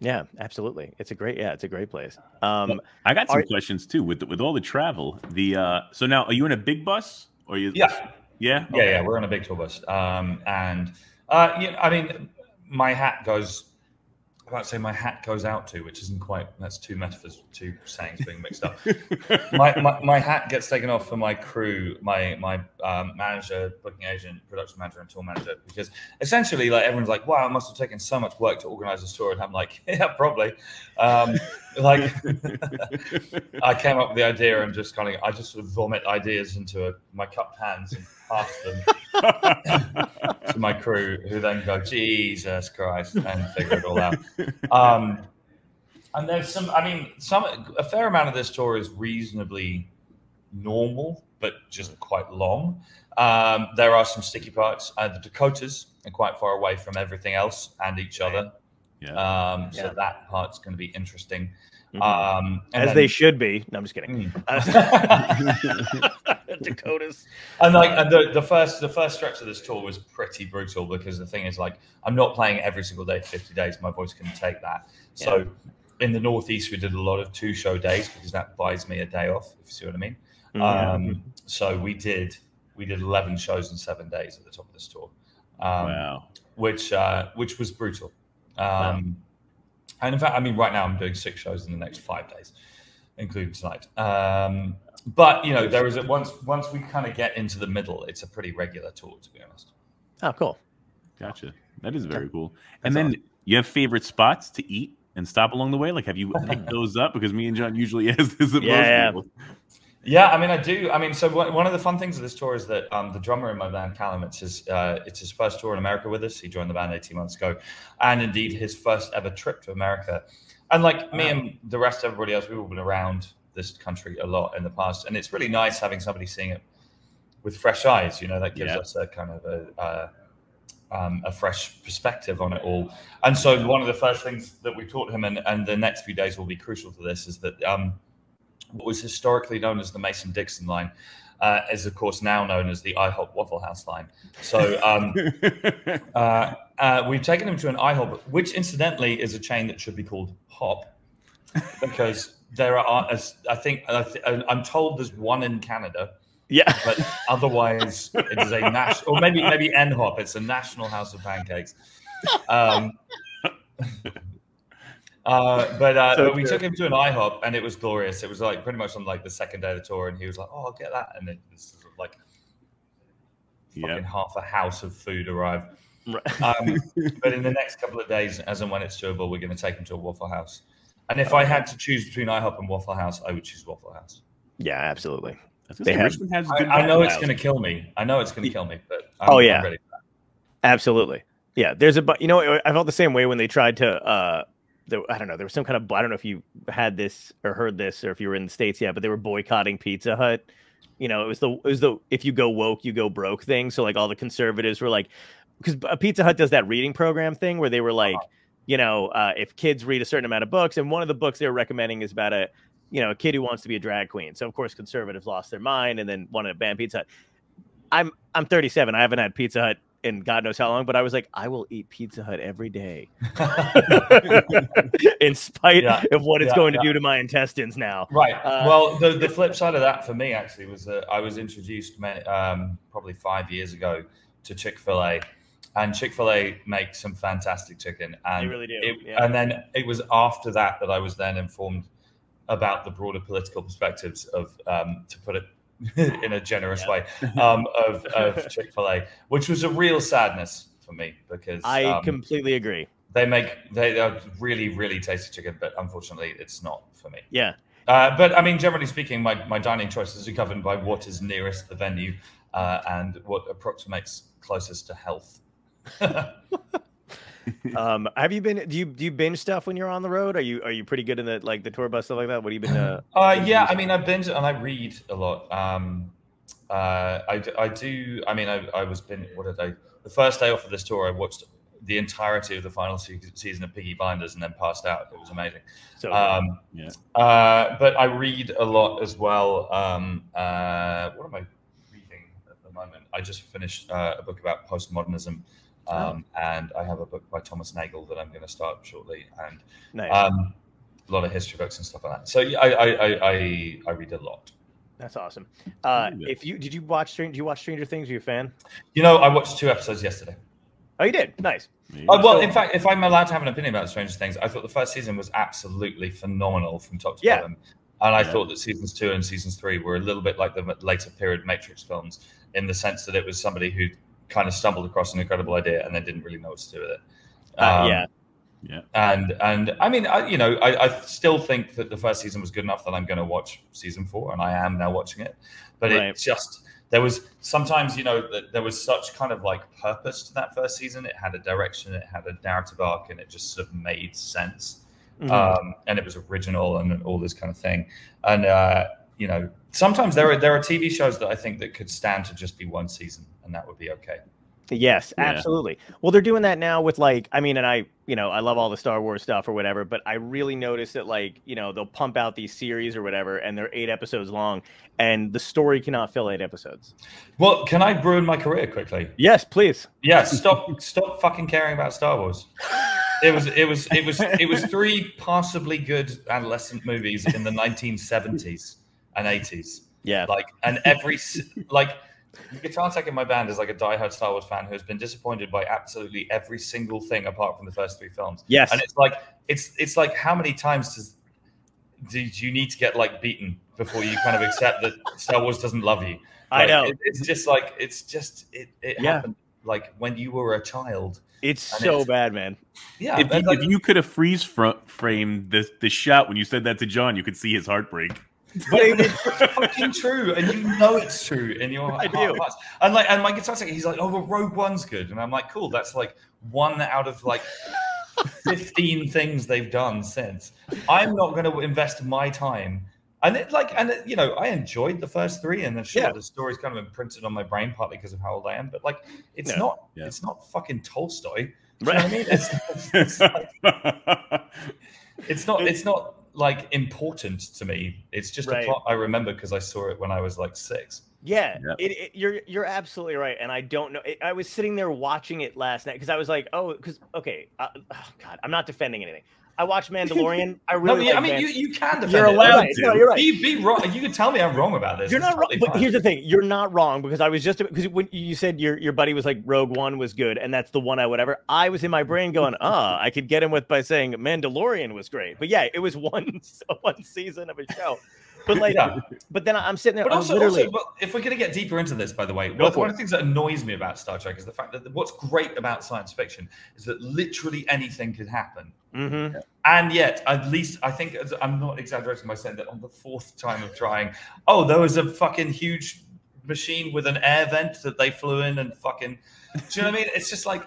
yeah, absolutely. It's a great. Yeah, it's a great place. Um, I got some Are- questions too with with all the travel. The uh, so now are you in a big bus or you? Yeah. yeah, Yeah, yeah, we're on a big tour bus, um, and uh, yeah, I mean, my hat goes. I about to say my hat goes out to, which isn't quite. That's two metaphors, two sayings being mixed up. my, my, my hat gets taken off for my crew, my my um, manager, booking agent, production manager, and tour manager, because essentially, like everyone's like, "Wow, it must have taken so much work to organize this tour," and I'm like, "Yeah, probably." Um, like, I came up with the idea and just kind of, I just sort of vomit ideas into a, my cupped hands and pass them to my crew, who then go, "Jesus Christ," and figure it all out. Um, and there's some, I mean, some a fair amount of this tour is reasonably normal, but just quite long. Um, there are some sticky parts. Uh, the Dakotas are quite far away from everything else and each other, yeah. um, so Yeah. that part's going to be interesting. mhm. Um, and As then- they should be. No, I'm just kidding. Mm. Dakotas. and like and the, the first the first stretch of this tour was pretty brutal because the thing is like I'm not playing every single day for 50 days. My voice can take that. So in the northeast we did a lot of two show days because that buys me a day off, if you see what I mean. Mhm. Um, so we did we did 11 shows in seven days at the top of this tour, um, wow. which uh, which was brutal. Um, And in fact, I mean, right now I'm doing six shows in the next five days, including tonight. Um, but you know, there is a once once we kind of get into the middle, it's a pretty regular tour, to be honest. Oh, cool. Gotcha. That is very cool. And That's then you have favorite spots to eat and stop along the way? Like, have you picked those up? Because me and John usually has this at Yeah, most yeah. people. Yeah, I mean, I do. I mean, so one one of the fun things of this tour is that um, the drummer in my band, Callum, it's his uh, it's his first tour in America with us. He joined the band eighteen months ago, and indeed his first ever trip to America. And like me and the rest of everybody else, we've all been around this country a lot in the past, and it's really nice having somebody seeing it with fresh eyes. You know, that gives Yeah. us a kind of a. Uh, um, a fresh perspective on it all, and so one of the first things that we taught him, and, and the next few days will be crucial to this, is that um, what was historically known as the Mason Dixon line uh, is, of course, now known as the IHOP Waffle House line. So um, uh, uh, we've taken him to an IHOP, which incidentally is a chain that should be called Hop, because there are, as I think, I'm told there's one in Canada, Yeah. but otherwise it is a national, or maybe maybe NHOP. It's a National House of Pancakes. Um, uh, but uh, So but we took him to an IHOP and it was glorious. It was like pretty much on like the second day of the tour, and he was like, "Oh, I'll get that," and it was sort of like fucking half a house of food arrived. Right. Um, but in the next couple of days, as and when it's doable, we're going to take him to a Waffle House. And if I had to choose between IHOP and Waffle House, I would choose Waffle House. Yeah, absolutely. I They have- Richmond has I, good I know it's going to kill me. I know it's going to kill me, but I'm, Oh, I'm yeah. ready. Absolutely. Yeah. There's a, but. you know, I felt the same way when they tried to, uh, there, I don't know, there was some kind of, I don't know if you had this or heard this or if you were in the States yet, but they were boycotting Pizza Hut. You know, it was the, it was the, if you go woke, you go broke thing. So like all the conservatives were like, because Pizza Hut does that reading program thing where they were like, you know, uh, if kids read a certain amount of books, and one of the books they were recommending is about a, you know, a kid who wants to be a drag queen. So of course conservatives lost their mind and then wanted to ban Pizza Hut. I'm I'm 37. I haven't had Pizza Hut in God knows how long, but I was like, I will eat Pizza Hut every day, in spite Yeah, of what it's yeah, going to do to my intestines now. Right. Uh, well, the, the flip side of that for me actually was that I was introduced um, probably five years ago to Chick Fil A, and Chick Fil A makes some fantastic chicken, and They really do, It, yeah. And then it was after that that I was then informed about the broader political perspectives of, um, to put it in a generous Yeah. way, um, of, of Chick Fil A, which was a real sadness for me because I um, completely agree. they make they are really really tasty chicken, but unfortunately, it's not for me. Yeah, Uh, but I mean, generally speaking, my, my dining choices are governed by what is nearest the venue uh, and what approximates closest to health. um, have you been? Do you do you binge stuff when you're on the road? Are you are you pretty good in the like the tour bus stuff like that? What have you been? Uh, Uh, yeah, I mean, I've been and I read a lot. Um, uh, I, d- I do. I mean, I, I was been. What did I? The first day off of this tour, I watched the entirety of the final se- season of Peaky Blinders and then passed out. It was amazing. so Um, Yeah. uh, but I read a lot as well. Um, uh, what am I reading at the moment. I just finished uh, a book about postmodernism, um, oh. and I have a book by Thomas Nagel that I'm going to start shortly, and nice. um, a lot of history books and stuff like that. So yeah, I, I, I, I read a lot. That's awesome. Uh, if you did you watch Stranger? Do you watch Stranger Things? Are you a fan? You know, I watched two episodes yesterday. Oh, you did? Nice. Oh, well, in fact, if I'm allowed to have an opinion about Stranger Things, I thought the first season was absolutely phenomenal from top to yeah. bottom. And I yeah. thought that seasons two and seasons three were a little bit like the later period Matrix films in the sense that it was somebody who kind of stumbled across an incredible idea and then didn't really know what to do with it. Uh, um, uh, yeah. Yeah. And and I mean, I, you know, I, I, still think that the first season was good enough that I'm going to watch season four, and I am now watching it. But right. it just there was sometimes, you know, that there was such kind of like purpose to that first season. It had a direction, it had a narrative arc, and it just sort of made sense. Mm-hmm. Um, and it was original and all this kind of thing. And uh, you know, sometimes there are there are TV shows that I think that could stand to just be one season, and that would be okay. Yes, yeah. absolutely. Well, they're doing that now with like, I mean, and I, you know, I love all the Star Wars stuff or whatever, but I really noticed that like, you know, they'll pump out these series or whatever, and they're eight episodes long, and the story cannot fill eight episodes. Well, can I ruin my career quickly? Yes, please. Yeah, stop, stop fucking caring about Star Wars. It was, it was, it was, it was three possibly good adolescent movies in the 1970s and 80s. Yeah, like, and every like the guitar tech in my band is like a diehard Star Wars fan who has been disappointed by absolutely every single thing apart from the first three films. Yes, and it's like it's it's like how many times does do you need to get like beaten before you kind of accept that Star Wars doesn't love you? Like, I know. It, it's just like it's just it, it yeah. happened like when you were a child. It's so it's, bad, man. Yeah. If you, like, if you could have freeze fr- framed the the shot when you said that to John, you could see his heartbreak. But it's fucking true, and you know it's true in your I heart. Do. And like, and my guitar tech, he's like, "Oh, well, Rogue One's good," and I'm like, "Cool, that's like one out of like 15 things they've done since." I'm not going to invest my time. And it like, and it, you know, I enjoyed the first three, and then sure, yeah. the story's kind of imprinted on my brain partly because of how old I am. But like, it's yeah. not, yeah. it's not fucking Tolstoy. Right. I mean? It's, it's, it's, like, it's not, it's not like important to me. It's just right. a plot I remember because I saw it when I was like six. Yeah, It, it, you're you're absolutely right, and I don't know. It, I was sitting there watching it last night because I was like, oh, because okay, uh, oh, God, I'm not defending anything. I watch Mandalorian. I really. no, like I mean, you, you can defend You're allowed. It. No, you're right. Be, be wrong. You can tell me I'm wrong about this. You're not wrong. But here's the thing: you're not wrong because I was just because when you said your your buddy was like Rogue One was good, and that's the one I would ever. I was in my brain going, ah, I could get him with by saying Mandalorian was great, but yeah, it was one one season of a show. But like, yeah. but then I'm sitting there. But also, literally, also, if we're going to get deeper into this, by the way, one, one of the things that annoys me about Star Trek is the fact that what's great about science fiction is that literally anything can happen. Mm-hmm. And yet, at least I think I'm not exaggerating by saying that on the fourth time of trying, oh, there was a fucking huge machine with an air vent that they flew in and fucking. Do you know what I mean? It's just like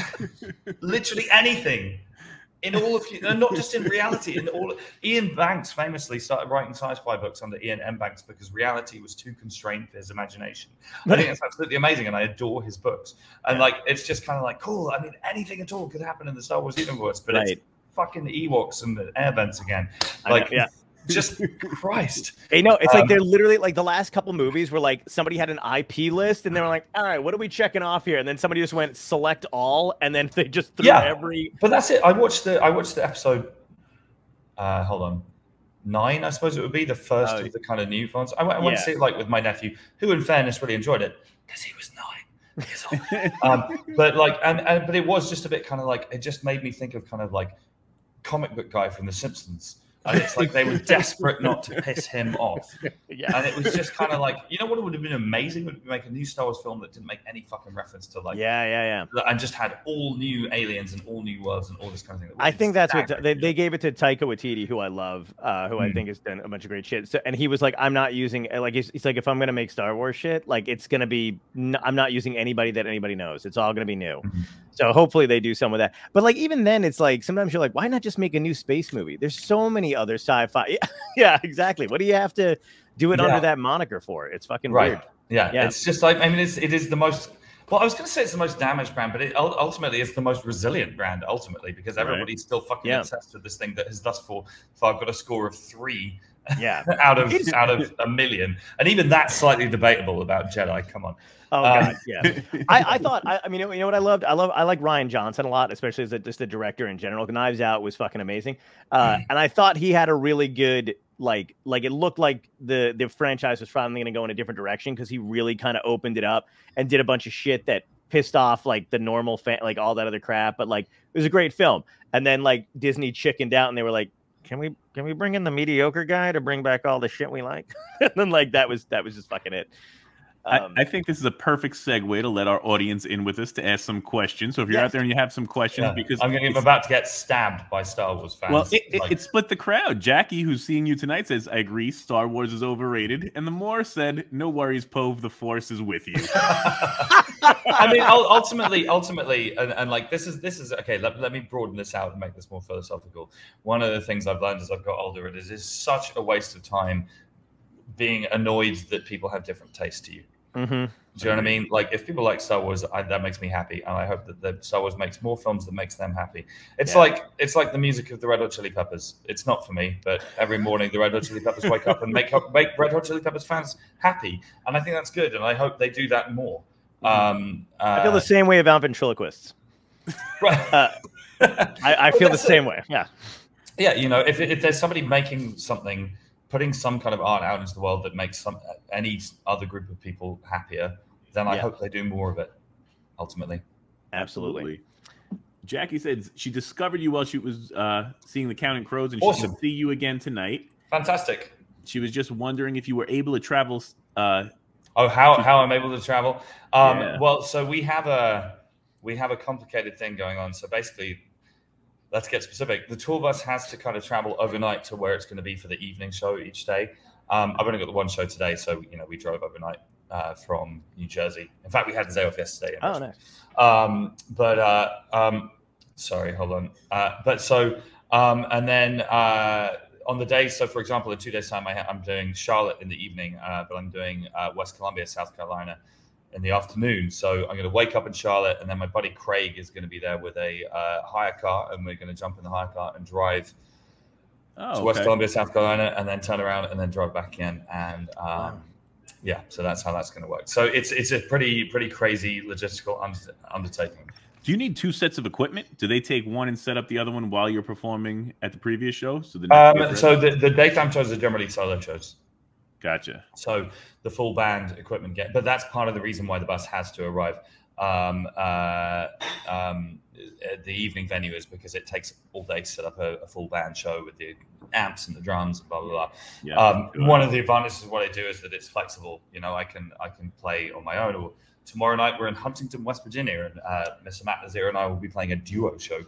literally anything in all of you, not just in reality, in all. Iain Banks famously started writing sci-fi books under Iain M. Banks because reality was too constrained for his imagination. I think it's absolutely amazing, and I adore his books. And like, it's just kind of like cool. I mean, anything at all could happen in the Star Wars universe, but right. it's fucking the Ewoks and the air vents again. Like, yeah just Christ. Hey, no, it's um, like they're literally like the last couple movies where like somebody had an IP list and they were like, all right, what are we checking off here? And then somebody just went select all, and then they just threw yeah, every. But that's it. I watched the I watched the episode. Uh, hold on, nine, I suppose it would be the first oh, of the kind of new ones. I went, I went yeah. to see it like with my nephew, who, in fairness, really enjoyed it because he was nine. um, but like, and, and but it was just a bit kind of like it just made me think of kind of like comic book guy from The Simpsons and it's like they were desperate not to piss him off. Yeah. And it was just kind of like, you know what would have been amazing would be make a new Star Wars film that didn't make any fucking reference to like Yeah, yeah, yeah. And just had all new aliens and all new worlds and all this kind of thing. I think that's what they, they gave it to Taika Waititi, who I love, uh, who mm. I hmm. think has done a bunch of great shit. So, and he was like, I'm not using like he's, he's like if I'm gonna make Star Wars shit, like it's gonna be i I'm not using anybody that anybody knows. It's all gonna be new. So hopefully they do some of that. But like even then, it's like sometimes you're like, why not just make a new space movie? There's so many other sci-fi. Yeah, yeah exactly. What do you have to do it yeah. under that moniker for? It's fucking right. weird. Yeah. yeah, it's just like I mean, it's it is the most. Well, I was going to say it's the most damaged brand, but it, ultimately it's the most resilient brand. Ultimately, because everybody's right. still fucking yeah. obsessed with this thing that has thus far, far got a score of three Yeah. out of out of a million, and even that's slightly debatable about Jedi. Come on. Oh Um, god, yeah. I, I thought. I, I mean, you know what I loved? I love. I like Rian Johnson a lot, especially as a, just a director in general. Knives Out was fucking amazing, uh, and I thought he had a really good like like it looked like the the franchise was finally going to go in a different direction because he really kind of opened it up and did a bunch of shit that pissed off like the normal fan like all that other crap but like it was a great film and then like disney chickened out and they were like can we can we bring in the mediocre guy to bring back all the shit we like? And then like that was that was just fucking it Um, I, I think this is a perfect segue to let our audience in with us to ask some questions. So if you're out there and you have some questions, Yeah. because I'm, gonna, I'm about to get stabbed by Star Wars fans. well, it, it, Like- it split the crowd. Jackie, who's seeing you tonight, says, "I agree. Star Wars is overrated." And the Moore said, "No worries, Pove. The Force is with you." I mean, ultimately, ultimately, and, and like this is this is okay. Let, let me broaden this out and make this more philosophical. One of the things I've learned as I've got older, is it is is such a waste of time being annoyed that people have different tastes to you. Mhm. Do you know what I mean? Like, if people like Star Wars, I, that makes me happy, and I hope that the Star Wars makes more films that makes them happy. It's Yeah. like it's like the music of the Red Hot Chili Peppers. It's not for me, but every morning the Red Hot Chili Peppers wake up and make make Red Hot Chili Peppers fans happy, and I think that's good, and I hope they do that more. Um, uh, I feel the same way about ventriloquists. right. Uh, I, I feel the that's it. same way. Yeah. yeah, you know, if, if there's somebody making something, putting some kind of art out into the world that makes some any other group of people happier, then I Yeah. hope they do more of it. Ultimately, Absolutely. Jackie said she discovered you while she was uh, seeing The Counting Crows, and she Awesome. should see you again tonight. fantastic. She was just wondering if you were able to travel. Uh, Oh, how how I'm able to travel? Um, Yeah. Well, so we have a we have a complicated thing going on. So basically, let's get specific. The tour bus has to kind of travel overnight to where it's going to be for the evening show each day. Um, I've only got the one show today, so you know we drove overnight uh, from New Jersey. In fact, we had the day off yesterday. Oh, nice. Um, but uh, um, sorry, hold on. Uh, but so um, and then uh, on the day, so for example, in two days' time, I, I'm doing Charlotte in the evening, uh, but I'm doing uh, West Columbia, South Carolina in the afternoon. So I'm going to wake up in Charlotte, and then my buddy Craig is going to be there with a uh, hire car, and we're going to jump in the hire car and drive oh, to West. Columbia, South Carolina, and then turn around and then drive back in. And um, Wow. yeah, so that's how that's going to work. So it's it's a pretty pretty crazy logistical under- undertaking. Do you need two sets of equipment? Do they take one and set up the other one while you're performing at the previous show? So the next Um, so the, the daytime shows are generally solo shows. Gotcha. So the full band equipment get, but that's part of the reason why the bus has to arrive. Um, uh, um, the evening venue is because it takes all day to set up a, a full band show with the amps and the drums and blah blah blah. Yeah. Um, sure. one of the advantages of what I do is that it's flexible. You know, I can I can play on my own. Or tomorrow night we're in Huntington, West Virginia, and uh, Mr. Matt Nasir and I will be playing a duo show.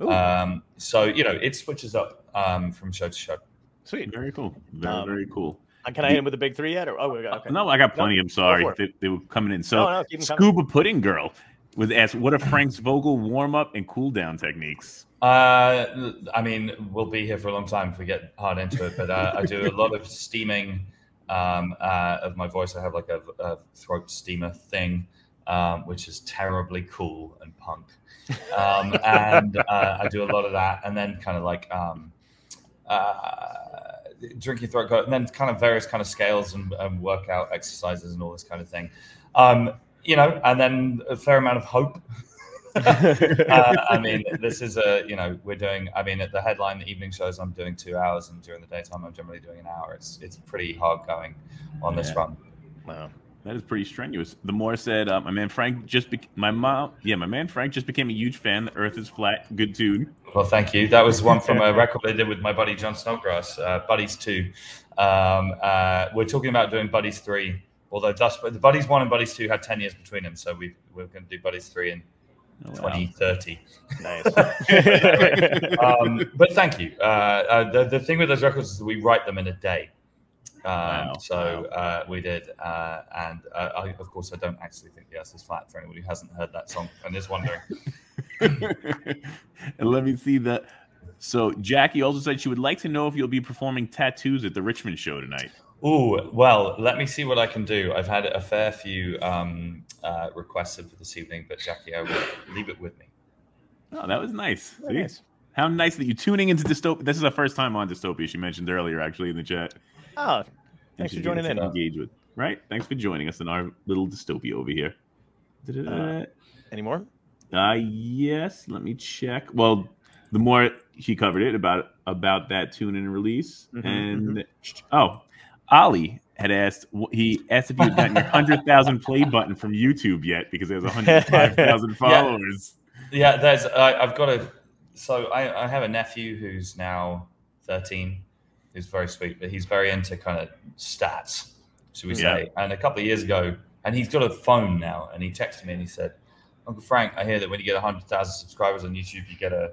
Um, so you know, it switches up um, from show to show. Sweet. very cool. Very Um, very cool. Uh, Can I hit him with the big three yet? Or oh, we got- okay. No, I got plenty. I'm sorry. They, they were coming in. So no, no, keep 'em coming. Scuba Pudding Girl was asked, "What are Frank's Vogel warm up and cool down techniques?" Uh, I mean, we'll be here for a long time if we get hard into it. But uh, I do a lot of steaming um, uh, of my voice. I have like a, a throat steamer thing, um, which is terribly cool and punk. Um, and uh, I do a lot of that, and then kind of like um, uh, drinking throat coat, and then kind of various kind of scales and, and workout exercises and all this kind of thing. Um, you know, and then a fair amount of hope. uh, I mean, this is a you know we're doing. I mean, at the headline, the evening shows, I'm doing two hours, and during the daytime, I'm generally doing an hour. It's it's pretty hard going on this run. Wow. That is pretty strenuous. The more said, uh, my man Frank just be- my mom, yeah, my man Frank just became a huge fan. The Earth is flat. Good tune. Well, thank you. That was one from a record I did with my buddy Jon Snodgrass, uh, Buddies Two. Um, uh, we're talking about doing Buddies Three, although Dust, the Buddies One and Buddies Two had ten years between them, so we we're going to do Buddies Three in Oh, wow. 2030. Nice. um, but thank you. Uh, uh, the, the thing with those records is that we write them in a day. Um, Wow. So uh, we did, uh, and uh, I, of course, I don't actually think the Earth is flat. For anyone who hasn't heard that song and is wondering, and let me see that. So Jackie also said she would like to know if you'll be performing tattoos at the Richmond show tonight. oh well, let me see what I can do. I've had a fair few um, uh, requests for this evening, but Jackie, I will leave it with me. Oh, that was nice. Very See? nice. How nice that you're tuning into Dystopia. This is the first time on Dystopia. She mentioned earlier, actually, in the chat. Oh, thanks for joining in. Engage with right. Thanks for joining us in our little dystopia over here. Uh, any more? Uh yes. Let me check. Well, the more he covered it about about that tune and release, mm-hmm, and mm-hmm. oh, Ali had asked he asked if you had gotten your hundred thousand play button from YouTube yet because there's hundred five thousand followers. Yeah, yeah there's uh, I've got a so I, I have a nephew who's now thirteen, who's very sweet, but he's very into kind of stats, should we say? Yeah. And a couple of years ago, and he's got a phone now, and he texted me and he said, "Uncle Frank, I hear that when you get hundred thousand subscribers on YouTube, you get a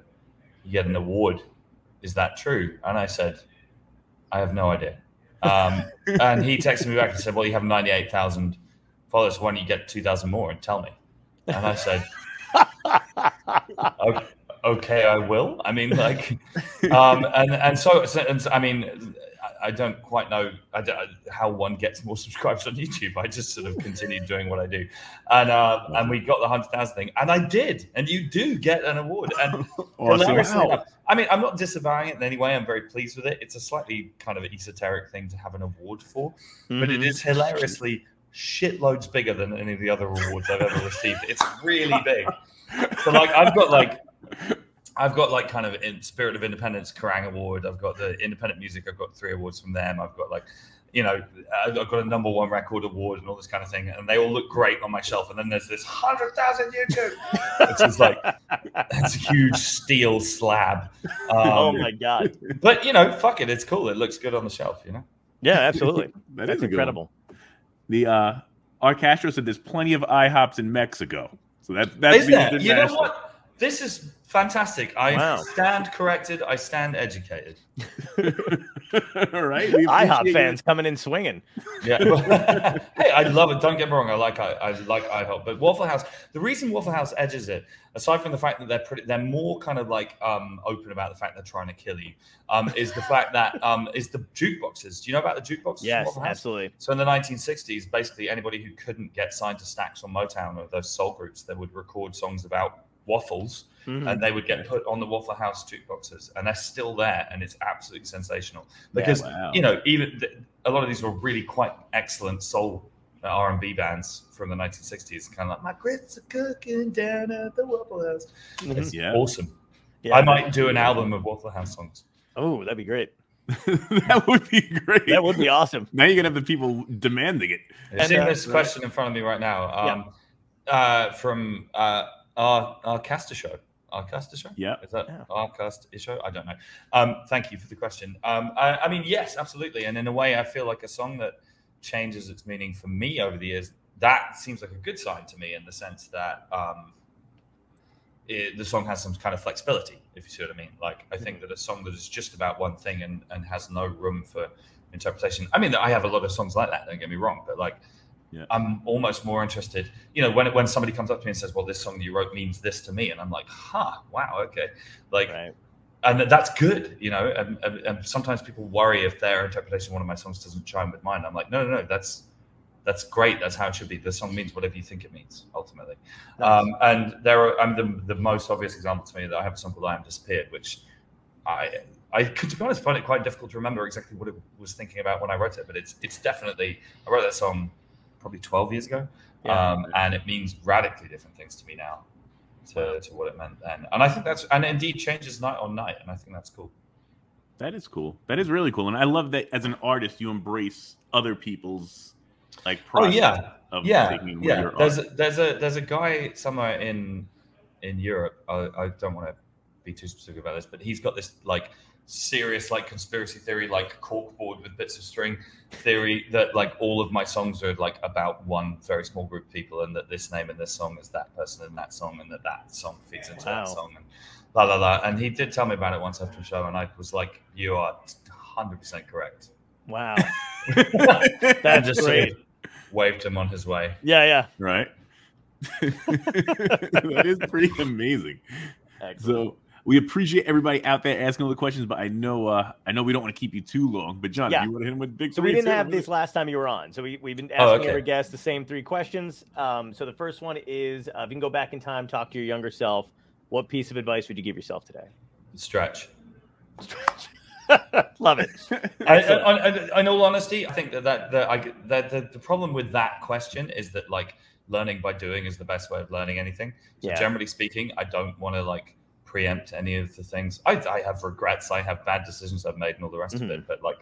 you get an award. Is that true?" And I said, "I have no idea." Um, and he texted me back and said, "Well, you have ninety-eight thousand followers. Why don't you get two thousand more and tell me?" And I said, okay, "Okay, I will." I mean, like, um, and and so, and I mean, I don't quite know how one gets more subscribers on YouTube. I just sort of continued doing what I do, and uh, and we got the hundred thousand thing, and I did, and you do get an award. And awesome. wow. I mean, I'm not disavowing it in any way. I'm very pleased with it. It's a slightly kind of esoteric thing to have an award for, mm-hmm. but it is mm-hmm. is hilariously shitloads bigger than any of the other awards I've ever received. It's really big. So like, I've got like I've got like kind of in Spirit of Independence Kerrang Award. I've got the Independent Music. I've got three awards from them. I've got like, you know, I've got a number one record award and all this kind of thing, and they all look great on my shelf. And then there's this hundred thousand YouTube, which is like that's a huge steel slab. Um, oh my god! But you know, fuck it, it's cool. It looks good on the shelf. You know. Yeah, absolutely. that that's incredible. The uh, R. Castro said there's plenty of IHOPs in Mexico, so that that's is there? You know what? This is fantastic. I wow. stand corrected. I stand educated. All right. IHOP fans coming in swinging. Yeah. hey, I love it. Don't get me wrong. I like I, I like IHOP, but Waffle House. The reason Waffle House edges it, aside from the fact that they're pretty, they're more kind of like um, open about the fact they're trying to kill you, um, is the fact that um, is the jukeboxes. Do you know about the jukeboxes? Yes, absolutely. So in the 1960s, basically anybody who couldn't get signed to Stax or Motown or those soul groups, they would record songs about waffles, mm-hmm. and they would get put on the Waffle House jukeboxes, and they're still there, and it's absolutely sensational because yeah, wow. you know even th- a lot of these were really quite excellent soul uh, R and B bands from the 1960s, kind of like my grits are cooking down at the Waffle House. Mm-hmm. It's yeah. awesome. Yeah, I might do an album of Waffle House songs. Oh, that'd be great. that would be great. That would be awesome. Now you're gonna have the people demanding it. I'm seeing uh, this question in front of me right now um, yeah. uh, from uh, our our caster show. Our caster show. Yeah. Is that yeah. our cast show? I don't know. Um, thank you for the question. Um, I, I mean, yes, absolutely. And in a way, I feel like a song that changes its meaning for me over the years. That seems like a good sign to me in the sense that um, it, the song has some kind of flexibility, if you see what I mean. Like, I think that a song that is just about one thing and, and has no room for interpretation. I mean, I have a lot of songs like that. Don't get me wrong, but like yeah. I'm almost more interested. You know, when when somebody comes up to me and says, "Well, this song you wrote means this to me," and I'm like, "Huh, wow, okay," like, right. and that's good. You know, and, and, and, sometimes people worry if their interpretation of one of my songs doesn't chime with mine. I'm like, no, no, no, that's that's great. That's how it should be. The song means whatever you think it means, ultimately. Nice. Um, and there are, I mean, the, the most obvious example to me that I have a song called "I Am Disappeared," which I I could, to be honest, find it quite difficult to remember exactly what it was thinking about when I wrote it. But it's it's definitely I wrote that song probably 12 years ago. Yeah. Um, and it means radically different things to me now to, to what it meant then. And I think that's, and indeed changes night on night. And I think that's cool. That is cool. That is really cool. And I love that as an artist, you embrace other people's like, oh yeah. yeah. Yeah. There's a, there's a, there's a guy somewhere in, in Europe. I, I don't want to be too specific about this, but he's got this like serious like conspiracy theory, like corkboard with bits of string theory that like all of my songs are like about one very small group of people, and that this name in this song is that person in that song, and that that song feeds into wow. that song, and la la la. And he did tell me about it once after a show, and I was like, "You are hundred percent correct." Wow, that's just great. Waved him on his way. Yeah, yeah, right. that is pretty amazing. Excellent. So we appreciate everybody out there asking all the questions, but I know uh, I know we don't want to keep you too long. But John, yeah. you want to hit him with big. So we didn't have this last time you were on. So we we've been oh, asking oh, okay. every guest the same three questions. Um, so the first one is: uh, if you can go back in time, talk to your younger self, what piece of advice would you give yourself today? Stretch. Love it. I, I, I, in all honesty, I think that that, that, I, that the, the problem with that question is that like learning by doing is the best way of learning anything. So Yeah. generally speaking, I don't want to like preempt any of the things. I, I have regrets. I have bad decisions I've made and all the rest of Mm-hmm. it. But like,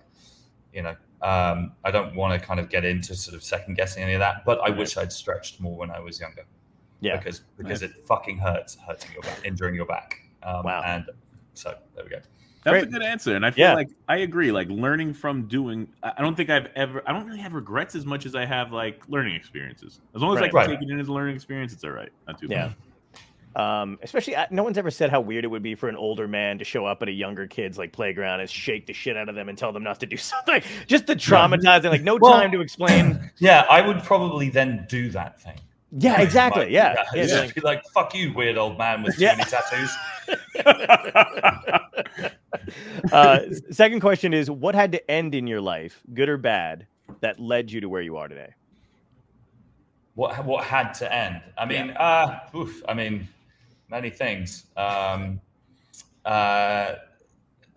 you know, um, I don't want to kind of get into sort of second guessing any of that. But I Right. wish I'd stretched more when I was younger. Yeah. Because because it fucking hurts, hurting your back, injuring your back. Um, Wow. And so there we go. That was a good answer, and I feel Yeah. like I agree. Like learning from doing, I I don't think I've ever. I don't really have regrets as much as I have like learning experiences. As long as I can Right. take it in as a learning experience, it's all right. Not too Yeah. bad. Um, especially, uh, no one's ever said how weird it would be for an older man to show up at a younger kid's like playground and shake the shit out of them and tell them not to do something. Just the traumatizing, like no Well- time to explain. Yeah, I would probably then do that thing. Yeah, exactly. Like, Yeah, yeah. just like- be like, fuck you, weird old man with too Yeah. many tattoos. uh, second question is, what had to end in your life, good or bad, that led you to where you are today? What what had to end? I mean, uh, oof, I mean, many things. Um, uh,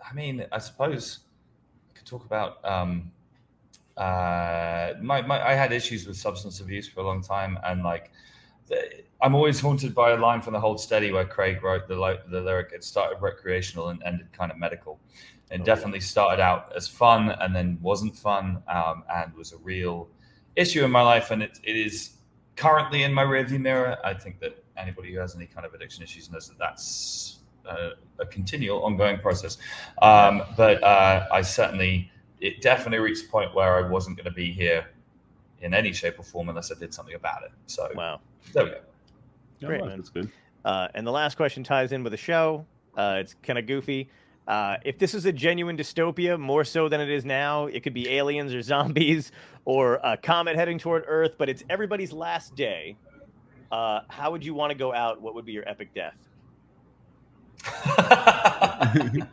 I mean, I suppose I could talk about. Um, uh, my, my I had issues with substance abuse for a long time, and like, the, I'm always haunted by a line from the Hold Steady where Craig wrote the the lyric. It started recreational and ended kind of medical. It Oh, definitely started out as fun and then wasn't fun, um, and was a real issue in my life, and it, it is currently in my rearview mirror. I think that anybody who has any kind of addiction issues knows that that's a, a continual, ongoing process. Um, but uh, I certainly, it definitely reached a point where I wasn't going to be here in any shape or form unless I did something about it. So Wow. there we go. Great, well, man. That's good. Uh, and the last question ties in with the show. Uh, it's kind of goofy. Uh, if this is a genuine dystopia, more so than it is now, it could be aliens or zombies or a comet heading toward Earth, but it's everybody's last day. Uh, how would you want to go out? What would be your epic death? uh,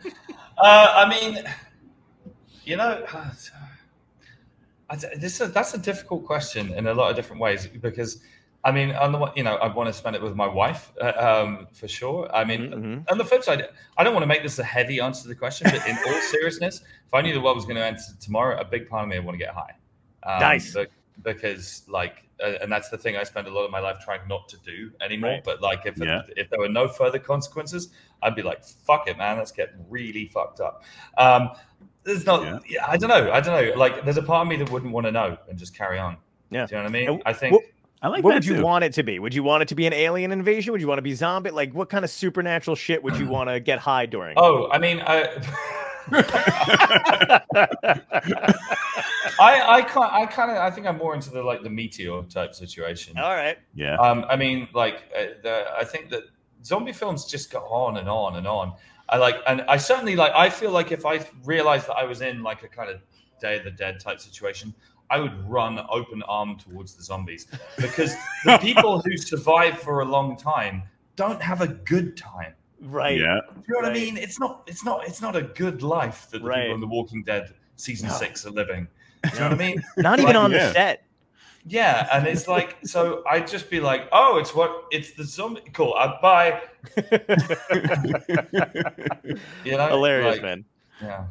I mean, you know, I, this is, that's a difficult question in a lot of different ways because, I mean, on the you know, I want to spend it with my wife uh, um, for sure. I mean, Mhm. on the flip side, I don't want to make this a heavy answer to the question, but in all seriousness, if I knew the world was going to end tomorrow, a big part of me would want to get high. Um, Nice. be- because, like, and that's the thing I spend a lot of my life trying not to do anymore. Right. But like, if Yeah. if there were no further consequences, I'd be like, fuck it, man, let's get really fucked up. Um, there's not, Yeah. yeah. I don't know. I don't know. Like, there's a part of me that wouldn't want to know and just carry on. Yeah. Do you know what I mean? And I think. what- I like what that would you too. want it to be? Would you want it to be an alien invasion? Would you want to be zombie? Like, what kind of supernatural shit would you want to get high during? oh, I mean, I, I, I can't. I kind of. I think I'm more into the like the meteor type situation. All right. yeah. Um, I mean, like, uh, the, I think that zombie films just go on and on and on. I like, and I certainly like. I feel like if I realized that I was in like a kind of Day of the Dead type situation, I would run open arm towards the zombies because the people who survive for a long time don't have a good time. Right. Yeah. Do you know what Right. I mean? It's not. It's not. It's not a good life that the Right. people in The Walking Dead season No. six are living. Do you know what I mean? Not even Like, on yeah. the set. Yeah, and it's like so. I'd just be like, "Oh, it's what? It's the zombie. Cool. I'd buy." You know, Hilarious, like, man. Yeah,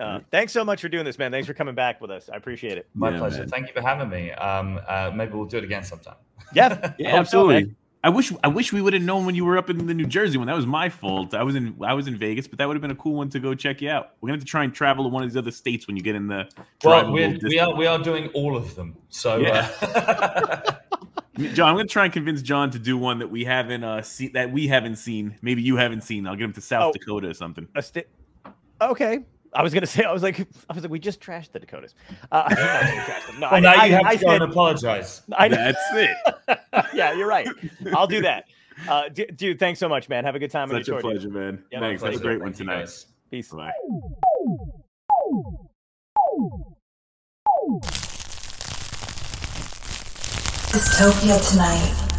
Uh, thanks so much for doing this, man. Thanks for coming back with us. I appreciate it. my Yeah, pleasure. man. Thank you for having me. Um, uh, maybe we'll do it again sometime. Yeah. Yeah, Hope so, absolutely. man. I wish I wish we would have known when you were up in the New Jersey one. That was my fault. I was in I was in Vegas, but that would have been a cool one to go check you out. We're gonna have to try and travel to one of these other states when you get in the. Well, we're, we are we are doing all of them. So, Yeah. uh, John, I'm gonna try and convince John to do one that we haven't uh see that we haven't seen. Maybe you haven't seen. I'll get him to South Oh. Dakota or something. A sti- okay. I was gonna say. I was like, I was like, we just trashed the Dakotas. Uh, no, we trashed them. No, well, I, now I, you have I to go said, and apologize. I. That's it. yeah, you're right. I'll do that. Uh, d- dude, thanks so much, man. Have a good time. on Such a tour, dude. pleasure, man. Yeah, Thanks. My Have a great one Thank you, tonight. Peace. Bye. Dystopia tonight.